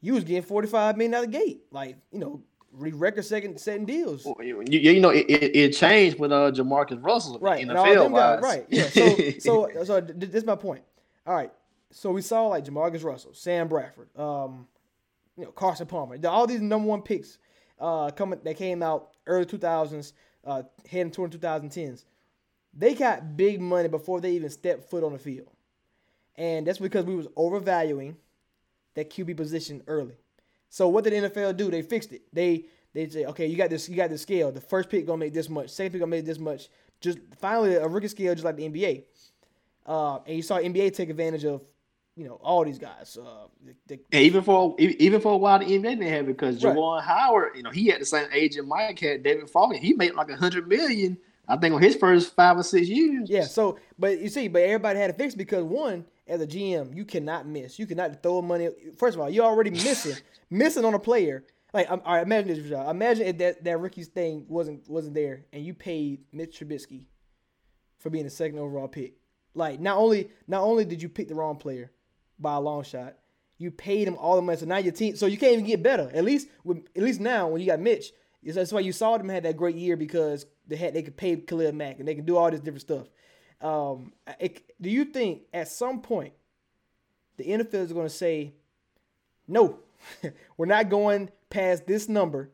you was getting forty five million out of the gate. Like you know record second setting deals. Well, you, you, know, it, it, changed with uh Jamarcus Russell, right? NFL guys, right? Yeah. So so so this is my point. All right. So we saw like Jamarcus Russell, Sam Bradford, um, you know Carson Palmer, all these number one picks uh coming that came out early two thousands, uh heading toward two thousand tens. They got big money before they even stepped foot on the field. And that's because we was overvaluing that QB position early. So what did the NFL do? They fixed it. They they say, okay, you got this, you got the scale. The first pick gonna make this much. Second pick gonna make this much. Just finally a rookie scale, just like the NBA. Uh, and you saw NBA take advantage of, you know, all these guys. Uh, the, the, even for even for a while, the NBA didn't have it because right. Juwan Howard, you know, he had the same age as Mike had. David Falk, he made like a hundred million. I think on his first five or six years. Yeah. So, but you see, but everybody had to fix because one, as a GM, you cannot miss. You cannot throw money. First of all, you're already missing, missing on a player. Like, all right, imagine this. Imagine if that that Ricky's thing wasn't wasn't there, and you paid Mitch Trubisky for being the second overall pick. Like, not only not only did you pick the wrong player by a long shot, you paid him all the money. So now your team, so you can't even get better. At least with at least now when you got Mitch, that's why you saw them had that great year because they had they could pay Khalil Mack and they can do all this different stuff. Um, it, do you think at some point the NFL is going to say, no, we're not going past this number.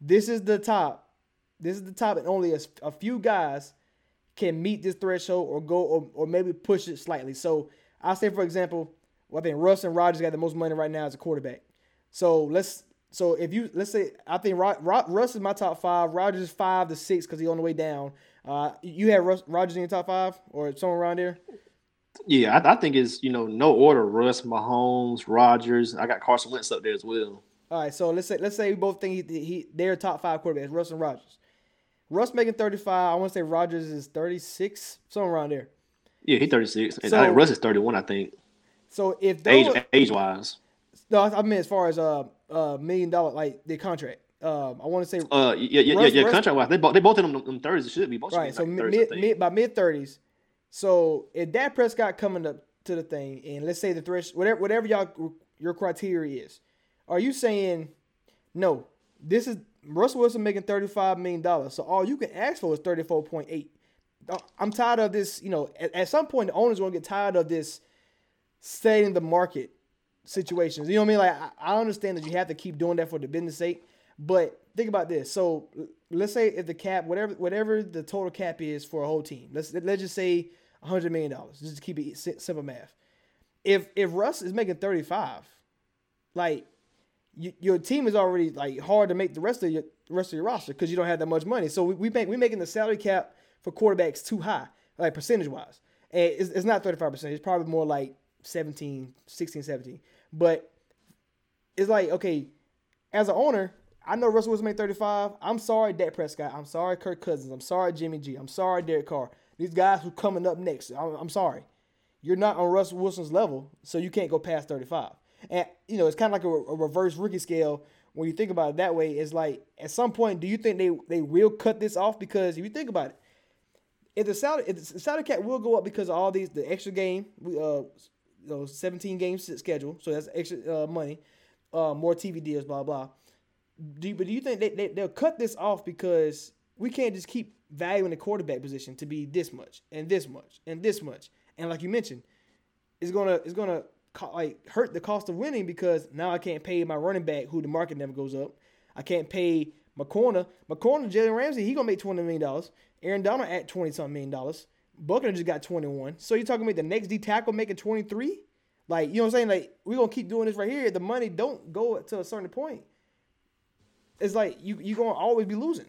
This is the top. This is the top, and only a, a few guys can meet this threshold or go or, or maybe push it slightly. So I'll say, for example, well, I think Russ and Rodgers got the most money right now as a quarterback. So let's so if you let's say I think Russ is my top five, Rodgers is five to six because he's on the way down. Uh, you have Russ, Rodgers in your top five or somewhere around there? Yeah, I, I, think it's you know no order. Russ, Mahomes, Rodgers. I got Carson Wentz up there as well. All right, so let's say let's say we both think he, he they're top five quarterbacks. Russ and Rodgers. Russ making thirty five. I want to say Rodgers is thirty six, somewhere around there. Yeah, he's thirty six. So, and Russ is thirty one, I think. So if age age wise. No, I mean as far as uh uh million dollar like the contract. Um, I want to say. Uh, yeah, yeah, Russ, yeah, yeah. Contract wise, they both they both in them, them thirties. It should be both. Right. So like mid, mid by mid thirties. So if Dak Prescott coming up to the thing, and let's say the thresh whatever whatever y'all your criteria is, are you saying no? This is Russell Wilson making thirty five million dollars. So all you can ask for is thirty four point eight. Uh, I'm tired of this. You know, at, at some point the owners gonna get tired of this setting the market situations. You know what I mean? Like I, understand that you have to keep doing that for the business sake, but think about this. So let's say if the cap, whatever whatever the total cap is for a whole team, let's let's just say hundred million dollars. Just to keep it simple math. If if Russ is making thirty five, like you, your team is already like hard to make the rest of your rest of your roster because you don't have that much money. So we, we make we making the salary cap for quarterbacks too high, like percentage wise. And it's, it's not 35%. It's probably more like 17, 16, 17. But it's like, okay, as an owner, I know Russell Wilson made 35. I'm sorry, Dak Prescott. I'm sorry, Kirk Cousins. I'm sorry, Jimmy G. I'm sorry, Derek Carr. These guys who coming up next. I'm, I'm sorry. You're not on Russell Wilson's level, so you can't go past 35. And, you know, it's kind of like a, a reverse rookie scale when you think about it that way, it's like at some point, do you think they they will cut this off? Because if you think about it, if the salary if the salary cap will go up because of all these the extra game, we uh, you know, 17 games schedule, so that's extra uh, money, uh, more TV deals, blah blah. Do you, but do you think they, they they'll cut this off because we can't just keep valuing the quarterback position to be this much and this much and this much, and like you mentioned, it's gonna it's gonna like hurt the cost of winning because now I can't pay my running back who the market never goes up. I can't pay my corner. My corner, Jalen Ramsey, he gonna make twenty million dollars. Aaron Donald at twenty something million dollars. Buckner just got twenty one. So you're talking about the next D tackle making twenty three? Like you know what I'm saying? Like we're gonna keep doing this right here. The money don't go to a certain point. It's like you you're gonna always be losing.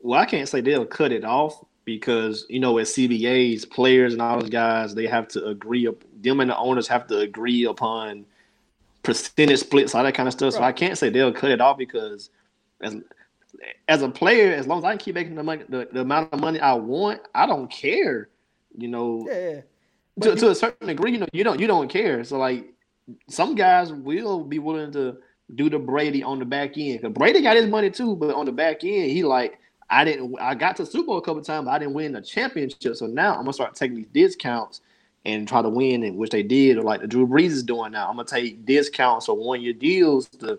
Well, I can't say they'll cut it off because you know, with CBAs, players and all those guys, they have to agree. Up, them and the owners have to agree upon percentage splits, all that kind of stuff. So I can't say they'll cut it off because as as a player, as long as I can keep making the money, the, the amount of money I want, I don't care. You know, Yeah, to, But to a certain degree, you know, you don't you don't care. So like, some guys will be willing to do the Brady on the back end. Cause Brady got his money too, but on the back end, he like, I didn't. I got to Super Bowl a couple times, but I didn't win the championship. So now I'm gonna start taking these discounts and try to win, and which they did, or like the Drew Brees is doing now. I'm gonna take discounts or one year deals to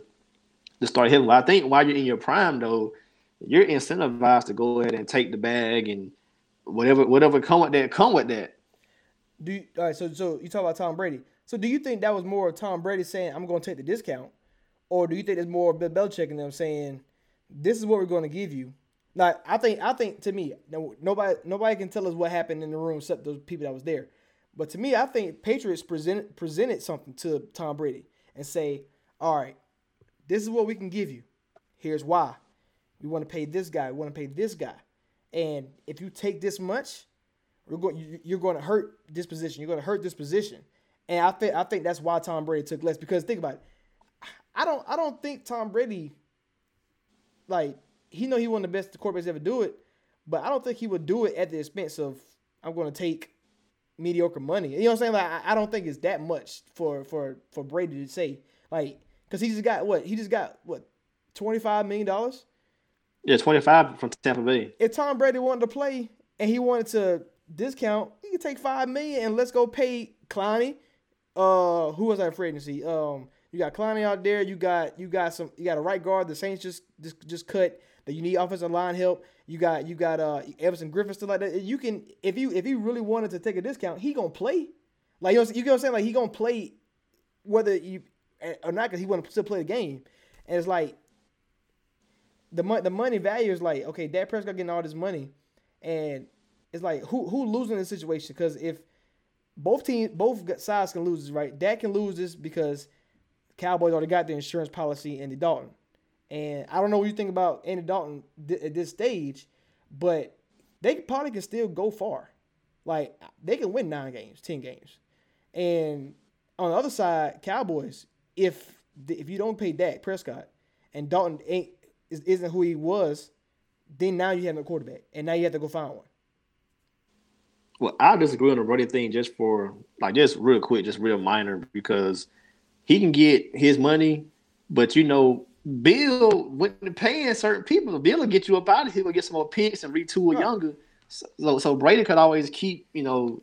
to start hitting. I think while you're in your prime though, you're incentivized to go ahead and take the bag and whatever whatever come with that come with that. Do you, all right. So so you talk about Tom Brady. So do you think that was more of Tom Brady saying I'm going to take the discount, or do you think it's more Bill Belichick and them saying this is what we're going to give you? Like I think I think to me nobody nobody can tell us what happened in the room except those people that was there. But to me, I think Patriots presented presented something to Tom Brady and say, all right, this is what we can give you. Here's why. We want to pay this guy. We want to pay this guy. And if you take this much, we're going. you- You're going to hurt this position. You're going to hurt this position. And I think I think that's why Tom Brady took less because think about it. I don't I don't think Tom Brady like he know he one of the best quarterbacks to ever do it, but I don't think he would do it at the expense of I'm going to take mediocre money. You know what I'm saying? Like I, I don't think it's that much for for for Brady to say like because he just got what he just got what twenty five million dollars. Yeah, 25 from Tampa Bay. If Tom Brady wanted to play and he wanted to discount, he could take five million and let's go pay Clowney. Uh, who was that free agency? Um, you got Clowney out there. You got you got some. You got a right guard. The Saints just just just cut. That you need offensive line help. You got you got uh Everson Griffen still like that. You can if you if he really wanted to take a discount, he gonna play. Like you know, you know what I'm saying? Like he gonna play whether you or not because he want to still play the game. And it's like the money the money value is like okay, Dak Prescott getting all this money, and it's like who who losing this situation? Because if both teams both sides can lose this, right? Dak can lose this because Cowboys already got the insurance policy Andy Dalton, and I don't know what you think about Andy Dalton th- at this stage, but they probably can still go far. Like they can win nine games, ten games, and on the other side, Cowboys, if if you don't pay Dak Prescott and Dalton ain't is- isn't who he was, then now you have no quarterback, and now you have to go find one. Well, I disagree on the Brady thing just for like just real quick, just real minor because he can get his money, but you know, Bill when paying certain people, Bill will get you up out of here, will get some more picks and retool younger. So, so Brady could always keep, you know,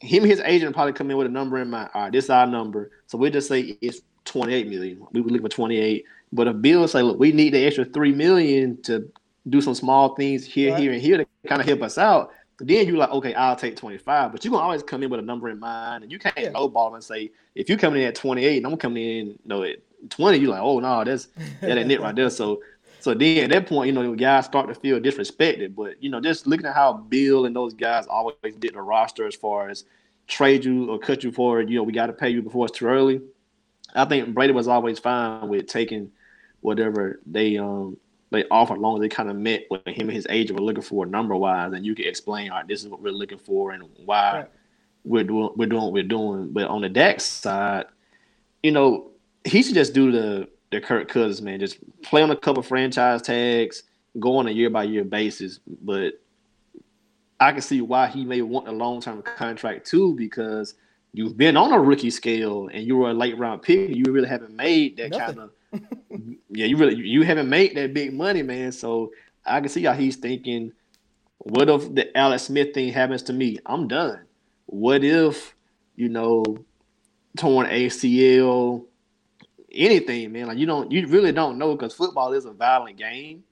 him and his agent probably come in with a number in mind. All right, this is our number. So we just say it's 28 million. We would look for 28. But if Bill say, look, we need the extra three million to do some small things here, Right. here, and here to kind of help us out. Then you're like, okay, I'll take 25. But you're gonna always come in with a number in mind. And you can't Yeah. lowball and say, if you're coming in at 28 and I'm coming in, you know, at 20, you're like, oh no, that's that ain't it right there. So so then at that point, you know, guys start to feel disrespected. But you know, just looking at how Bill and those guys always did the roster as far as trade you or cut you for, it, you know, we got to pay you before it's too early. I think Brady was always fine with taking whatever they um they offered, long as they kind of met what him and his agent were looking for number wise, and you could explain, all right, this is what we're looking for and why Right. we're doing we're doing what we're doing. But on the Dak side, you know, he should just do the the Kirk Cousins man, just play on a couple franchise tags, go on a year by year basis. But I can see why he may want a long term contract too, because you've been on a rookie scale and you were a late round pick. You really haven't made that kind of yeah. You really you haven't made that big money, man. So I can see how he's thinking. What if the Alex Smith thing happens to me? I'm done. What if you know torn ACL? Anything, man. Like you don't, you really don't know because football is a violent game.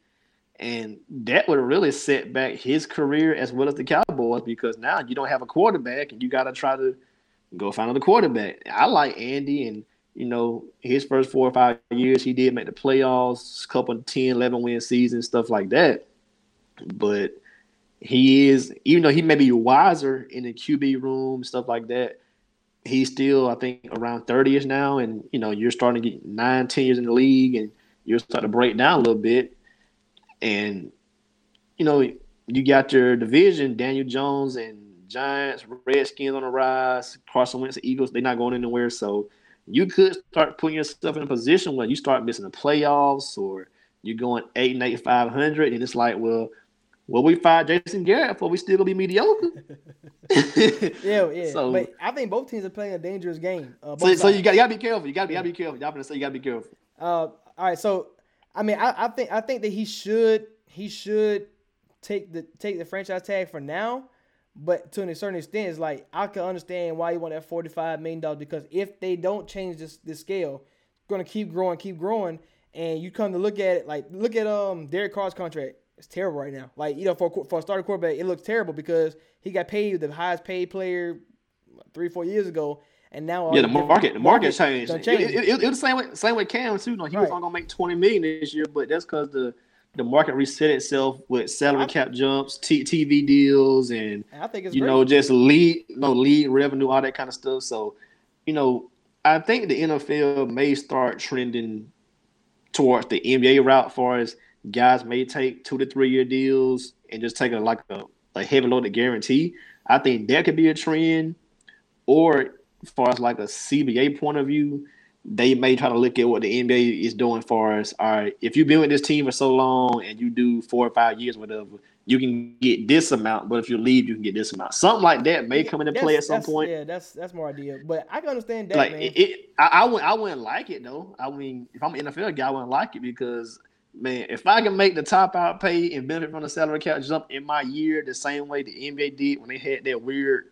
And that would really set back his career as well as the Cowboys because now you don't have a quarterback and you got to try to go find another quarterback. I like Andy and, you know, his first four or five years, he did make the playoffs, couple of 10, 11 win seasons, stuff like that. But he is, even though he may be wiser in the QB room, stuff like that, he's still, I think, around 30 ish now. And, you know, you're starting to get nine, 10 years in the league and you're starting to break down a little bit. And, you know, you got your division, Daniel Jones and Giants, Redskins on the rise, Carson Wentz, Eagles, they're not going anywhere. So you could start putting yourself in a position where you start missing the playoffs or you're going eight and eight, five hundred, and it's like, well, will we fire Jason Garrett for we still gonna be mediocre? yeah, yeah. So, but I think both teams are playing a dangerous game. Uh, so, so you got gotta be careful. You gotta be, gotta be careful. Y'all gonna say you gotta be careful. Uh, all right. So I mean, I, I think I think that he should he should take the take the franchise tag for now. But to a certain extent, it's like I can understand why you want that forty five million dollars because if they don't change this this scale, it's gonna keep growing, keep growing, and you come to look at it like look at um Derek Carr's contract. It's terrible right now. Like you know, for for a starting quarterback, it looks terrible because he got paid the highest paid player three four years ago, and now yeah, the market the market, changed. It, it, it, it, was the same way same with Cam too. No, he right. was only gonna make twenty million this year, but that's because the the market reset itself with salary cap jumps, t- TV deals, and I think it's you great. know just lead, you know, lead revenue, all that kind of stuff. So, you know, I think the NFL may start trending towards the NBA route, far as guys may take two to three year deals and just take a like a, a heavy loaded guarantee. I think that could be a trend, or as far as like a CBA point of view, they may try to look at what the NBA is doing for us. All right, if you've been with this team for so long and you do four or five years, whatever, you can get this amount. But if you leave, you can get this amount. Something like that may come into play at some point. Yeah, that's that's more ideal. But I can understand that. Like man. it, it I, I wouldn't, I wouldn't like it though. I mean, if I'm an NFL guy, I wouldn't like it because man, if I can make the top out pay and benefit from the salary cap jump in my year the same way the NBA did when they had that weird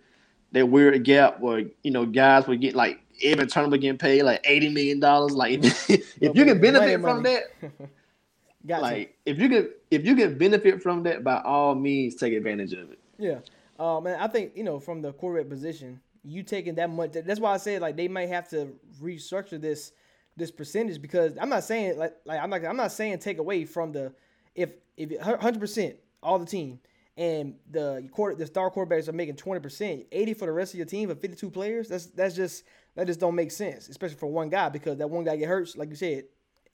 that weird gap where you know guys would get like Evan Turner getting paid like eighty million dollars. Like if, if you can benefit from that, gotcha. like if you can if you can benefit from that, by all means, take advantage of it. Yeah, um, and I think you know from the quarterback position, you taking that much. That's why I said like they might have to restructure this this percentage because I'm not saying like like I'm not I'm not saying take away from the if if hundred percent all the team and the quarter the star quarterbacks are making 20%, 80 for the rest of your team for 52 players, that's that's just that just don't make sense, especially for one guy because that one guy get hurt, like you said.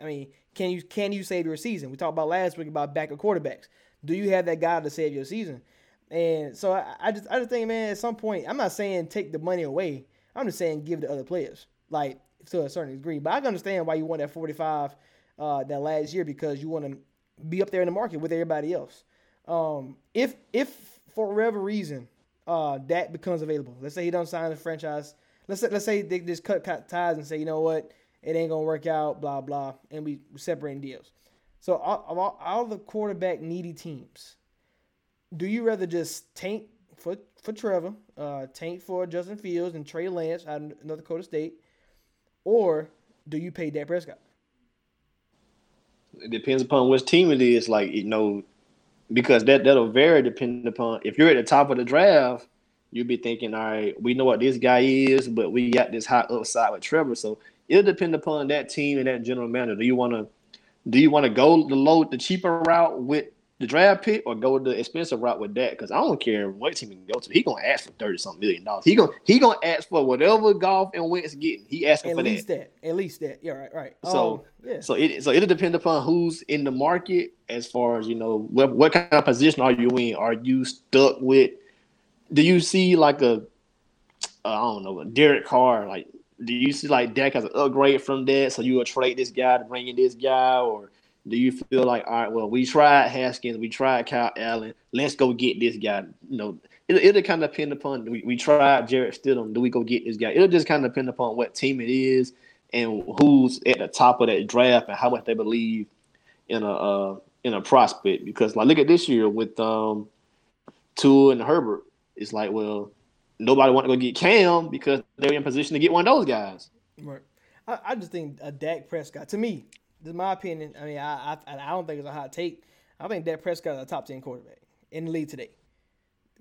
I mean, can you can you save your season? We talked about last week about backup quarterbacks. Do you have that guy to save your season? And so I, I just I just think, man, at some point, I'm not saying take the money away. I'm just saying give it to other players, like to a certain degree. But I can understand why you want that 45 uh, that last year because you want to be up there in the market with everybody else. Um, if if for whatever reason uh, that becomes available, let's say he don't sign the franchise. Let's say, let's say they just cut, cut ties and say, you know what, it ain't gonna work out, blah blah, and we separating deals. So all, all, all the quarterback needy teams, do you rather just tank for for Trevor, uh, tank for Justin Fields and Trey Lance out of North Dakota State, or do you pay Dak Prescott? It depends upon which team it is. Like you know, because that that'll vary depending upon if you're at the top of the draft, you'll be thinking, all right, we know what this guy is, but we got this high upside with Trevor. So it'll depend upon that team and that general manager. Do you want to do you want to go the low the cheaper route with the draft pick or go the expensive route with that? Because I don't care what team he go to. He gonna ask for thirty something million dollars. He gonna he gonna ask for whatever Goff and Wentz getting. He asking At for least that. that. At least that. Yeah, right, right. So um, yeah. so it so it'll depend upon who's in the market as far as you know what what kind of position are you in? Are you stuck with? Do you see like a uh, don't know a Derek Carr like? Do you see like Dak as an upgrade from that? So you will trade this guy to bring in this guy, or do you feel like all right? Well, we tried Haskins, we tried Kyle Allen. Let's go get this guy. You know, it, it'll kind of depend upon we, we tried Jarrett Stidham. Do we go get this guy? It'll just kind of depend upon what team it is and who's at the top of that draft and how much they believe in a uh, in a prospect. Because like look at this year with um Tua and Herbert. It's like well nobody want to go get Cam because they're in position to get one of those guys. Right. I, I just think a Dak Prescott. To me, this is my opinion. I mean, I, I I don't think it's a hot take. I think Dak Prescott is a top ten quarterback in the league today.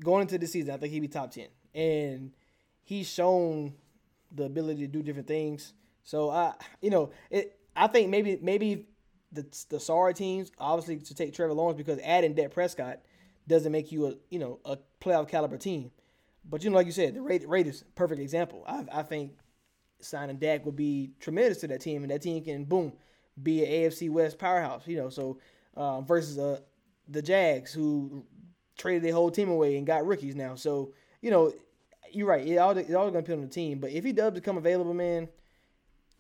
Going into the season, I think he'd be top ten, and he's shown the ability to do different things. So I, you know, it. I think maybe maybe the the sorry teams obviously to take Trevor Lawrence because adding Dak Prescott doesn't make you a you know a playoff caliber team. But you know, like you said, the Raiders, perfect example. I, I think signing Dak would be tremendous to that team, and that team can boom be an AFC West powerhouse. You know, so uh, versus uh, the Jags who traded their whole team away and got rookies now. So you know, you're right. It all it all gonna depend on the team. But if he does become available, man,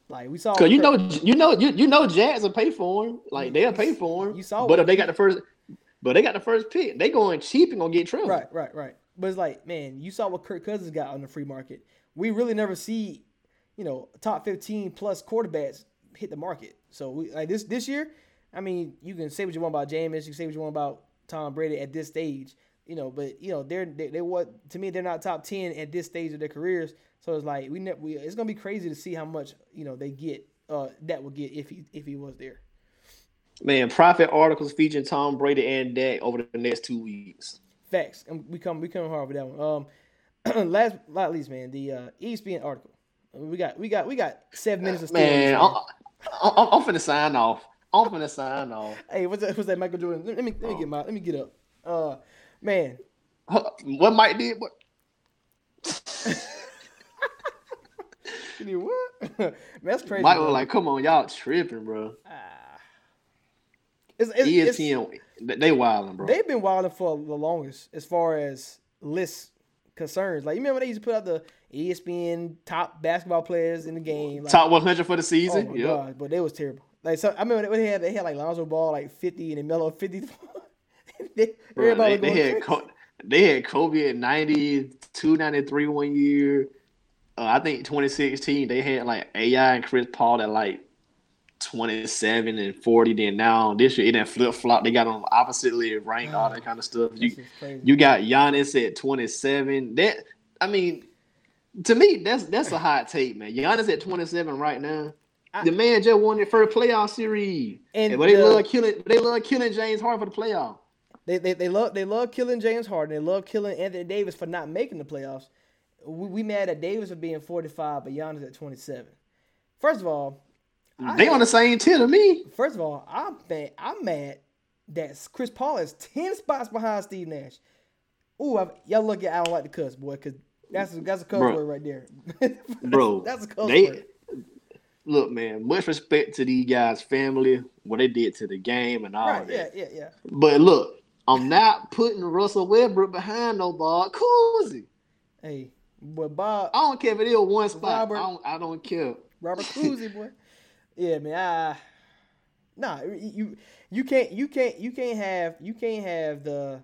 like we saw, Cause you know, you know, you, you know, Jags will pay for him. Like they'll pay for him. You saw, but if they got the first, but they got the first pick, they going cheap and gonna get Trevor. Right, right, right. But it's like, man, you saw what Kirk Cousins got on the free market. We really never see, you know, top fifteen plus quarterbacks hit the market. So we like this this year. I mean, you can say what you want about Jameis, you can say what you want about Tom Brady at this stage, you know, but you know they're they, they what to me they're not top ten at this stage of their careers. So it's like we, ne- we it's gonna be crazy to see how much you know they get uh that would get if he if he was there. Man, profit articles featuring Tom Brady and Dak over the next two weeks. Facts, and we come we come hard with that one. Um, last not least, man, the uh, ESPN article. We got we got we got seven minutes of man. I'm, I'm, I'm finna sign off. I'm finna sign off. Hey, what's that? What's that? Michael Jordan. Let me let me get my let me get up. Uh, man. What Mike did? What? you what? man, that's crazy. Mike was like, "Come on, y'all tripping, bro." Uh, it's, it's, ESPN, it's, they wilding, bro. They've been wilding for the longest as far as lists concerns. Like you remember they used to put out the ESPN top basketball players in the game, like, top 100 for the season. Oh god, but they was terrible. Like so, I remember they had they had like Lonzo Ball like 50 and then Melo 50. they, Bro, they, they had Co- they had Kobe at 92, 93 one year. Uh, I think 2016 they had like AI and Chris Paul at like 27 and 40. Then now this year it didn't flip flop. They got them oppositely ranked, all that kind of stuff. You you got Giannis at 27. That I mean, to me that's that's a hot take, man. Giannis at 27 right now. I, the man just won their first playoff series, and but they love killing. They love killing James Harden for the playoff. They, they, they love they love killing James Harden. They love killing Anthony Davis for not making the playoffs. We, we mad at Davis for being 45, but Giannis at 27. First of all, they on the same tier to me. First of all, I'm mad. I'm mad that Chris Paul is 10 spots behind Steve Nash. Ooh, I, y'all look at I don't like the cuss, boy, because that's a, that's a code word right there. bro, that's a code they, word look, man, much respect to these guys' family, what they did to the game and all right, that. Yeah, yeah, yeah. But look, I'm not putting Russell Westbrook behind no Bob Cousy. Hey, but Bob. I don't care if it is one spot. Robert, I, don't, I don't care. Robert Cousy, boy. Yeah, man. I, nah, you you can't you can't you can't have you can't have the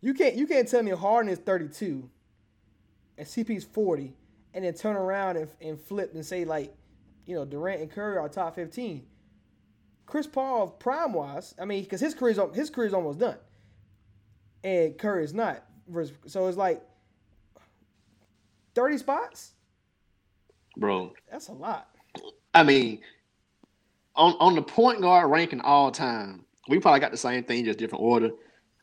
you can't you can't tell me Harden is 32 and CP's 40 and then turn around and, and flip and say like you know, Durant and Curry are top 15. Chris Paul, prime wise, I mean, because his career's his career's almost done, and Curry is not. So it's like thirty spots, bro. That's a lot. I mean, on on the point guard ranking all time, we probably got the same thing, just different order.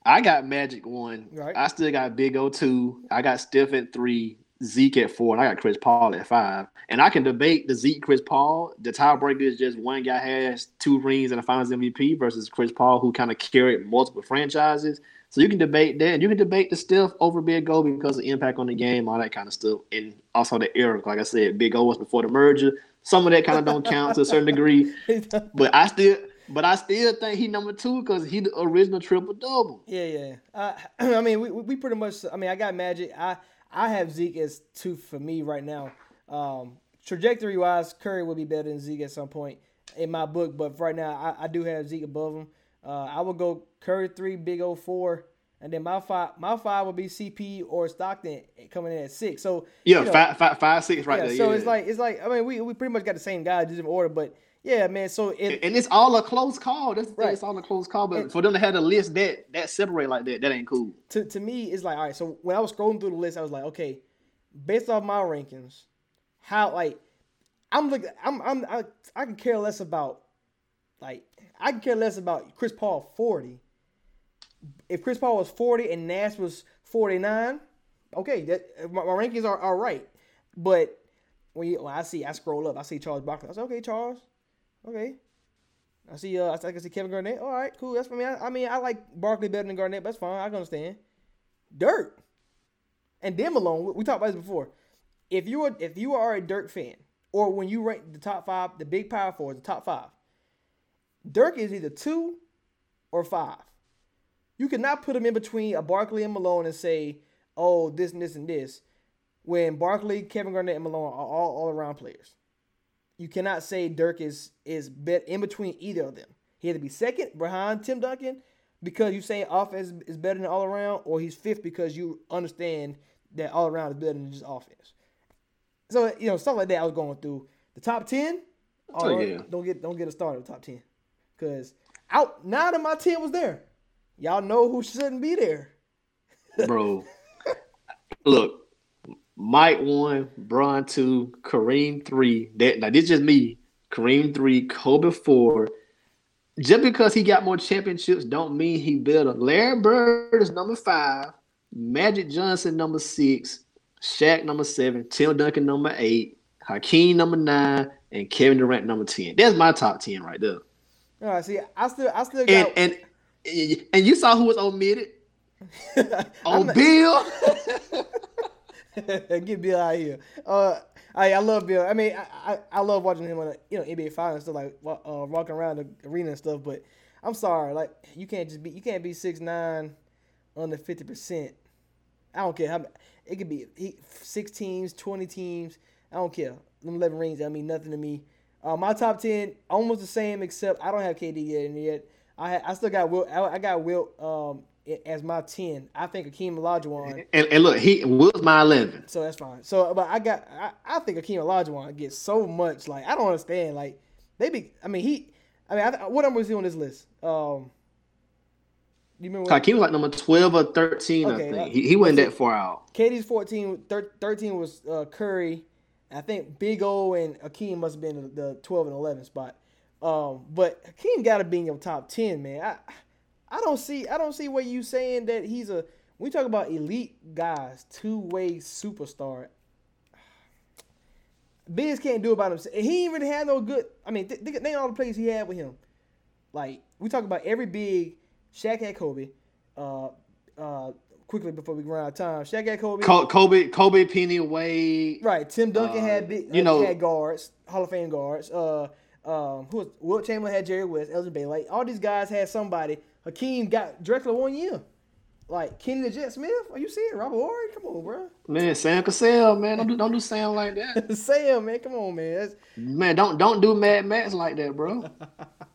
I got Magic one. Right. I still got Big O two. I got Steph at three. Zeke at four, and I got Chris Paul at five. And I can debate the Zeke Chris Paul. The tiebreaker is just one guy has two rings and a Finals MVP versus Chris Paul, who kind of carried multiple franchises. So you can debate that. And you can debate the Steph over Big O because of the impact on the game, all that kind of stuff, and also the era. Like I said, Big O was before the merger. Some of that kind of don't count to a certain degree, but I still. But I still think he number two because he the original triple double. Yeah, yeah. Uh, I mean, we, we pretty much. I mean, I got Magic. I I have Zeke as two for me right now. Um, trajectory wise, Curry will be better than Zeke at some point in my book, but right now I, I do have Zeke above him. Uh, I would go Curry three, Big O four, and then my five my five would be CP or Stockton coming in at six. So Yeah, you know, five, five, five, six right yeah, there. so yeah. it's like it's like I mean we, we pretty much got the same guy, just in order, but yeah, man. So it, and it's all a close call. That's Right. it's all a close call. But And- for them to have a list that that separate like that, that ain't cool. to, to me it's like all right so when i was scrolling through the list i was like okay based off my rankings how like i'm looking i'm, I'm I, I can care less about like i can care less about chris paul 40 if chris paul was 40 and nash was 49 okay that my, my rankings are, are right but when, you, when i see i scroll up i see charles barkley i say okay charles okay I see. Uh, I can see Kevin Garnett. All right, cool. That's for me. I, I mean, I like Barkley better than Garnett. But that's fine. I can understand. Dirk, and then Malone. We, we talked about this before. If you are if you are a Dirk fan, or when you rank the top five, the big power four, the top five, Dirk is either two or five. You cannot put him in between a Barkley and Malone and say, "Oh, this and this and this," when Barkley, Kevin Garnett, and Malone are all all around players you cannot say Dirk is is bet in between either of them. He had to be second behind Tim Duncan because you say offense is better than all around, or he's fifth because you understand that all around is better than just offense. So you know stuff like that. I was going through the top ten. Oh, yeah. Don't get don't get a start at the top ten because out nine of my ten was there. Y'all know who shouldn't be there. bro. Look, Mike one, Bron two, Kareem three. That now this just me. Kareem three, Kobe four. Just because he got more championships, don't mean he better. Larry Bird is number five, Magic Johnson number six, Shaq number seven, Tim Duncan number eight, Hakeem number nine, and Kevin Durant number ten. That's my top ten right there. All right, see, I still I still got. and and you saw who was omitted? I'm Oh, Bill. Get Bill out of here. Uh, I I love Bill. I mean, I, I, I love watching him on the you know NBA finals stuff like uh, walking around the arena and stuff. But I'm sorry, like you can't just be you can't be six nine under fifty percent. I don't care how it could be six teams, twenty teams. I don't care. Them eleven rings, I mean nothing to me. Uh, my top ten almost the same, except I don't have KD yet. And yet I I still got Will. I, I got Will um as my ten. I think Akeem Olajuwon. And, and look, he was my eleven. So that's fine. So, but I got, I, I think Akeem Olajuwon gets so much. Like, I don't understand. Like, they be, I mean, he, I mean, I, what number is he on this list? Um, you remember when Hakeem was like number twelve or thirteen, Okay, I think. He, he wasn't that far out. KD's 14, thir- 13 was uh, Curry. I think Big O and Akeem must have been the, the 12 and 11 spot. Um, but Hakeem got to be in your top 10, man. I, I don't see, I don't see where you saying that he's a. When we talk about elite guys, two way superstar. Biz can't do it by himself. He ain't really had no good. I mean, th- think, think all the plays he had with him. Like we talk about every big. Shaq had Kobe. Uh, uh, quickly before we run out of time, Shaq had Kobe. Kobe, Kobe, Penny, Wade. Right. Tim Duncan Uh, had big, you uh, know- had guards, Hall of Fame guards. Uh, um, who was Wilt Chamberlain had Jerry West, Elgin Bay. Like all these guys had somebody. Hakeem got Drexler one year. Like Kenny the Jet Smith. Are you seeing Robert Horry? Come on, bro. Man, Sam Cassell, man, don't do don't do Sam like that. Sam, man, come on, man. That's, Man, don't don't do Mad Max like that, bro.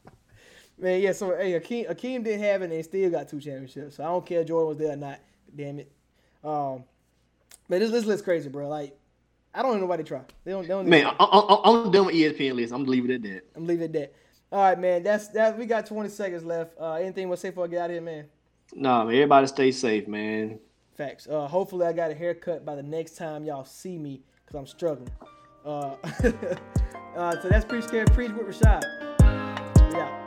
man, yeah. So hey, Hakeem, Hakeem didn't have it and still got two championships. So I don't care if Jordan was there or not. Damn it. Um, man, this this list crazy, bro. Like I don't know nobody try. They don't. They don't Man, I, I, I'm done with ESPN list. I'm leaving it at that. I'm leaving it at that. All right, man. That's that. We got 20 seconds left. Uh, anything we'll say before I get out of here, man? Nah, man, everybody stay safe, man. Facts. Uh, hopefully, I got a haircut by the next time y'all see me because I'm struggling. Uh, uh, so that's Preach Care Preach with Rashad. Yeah.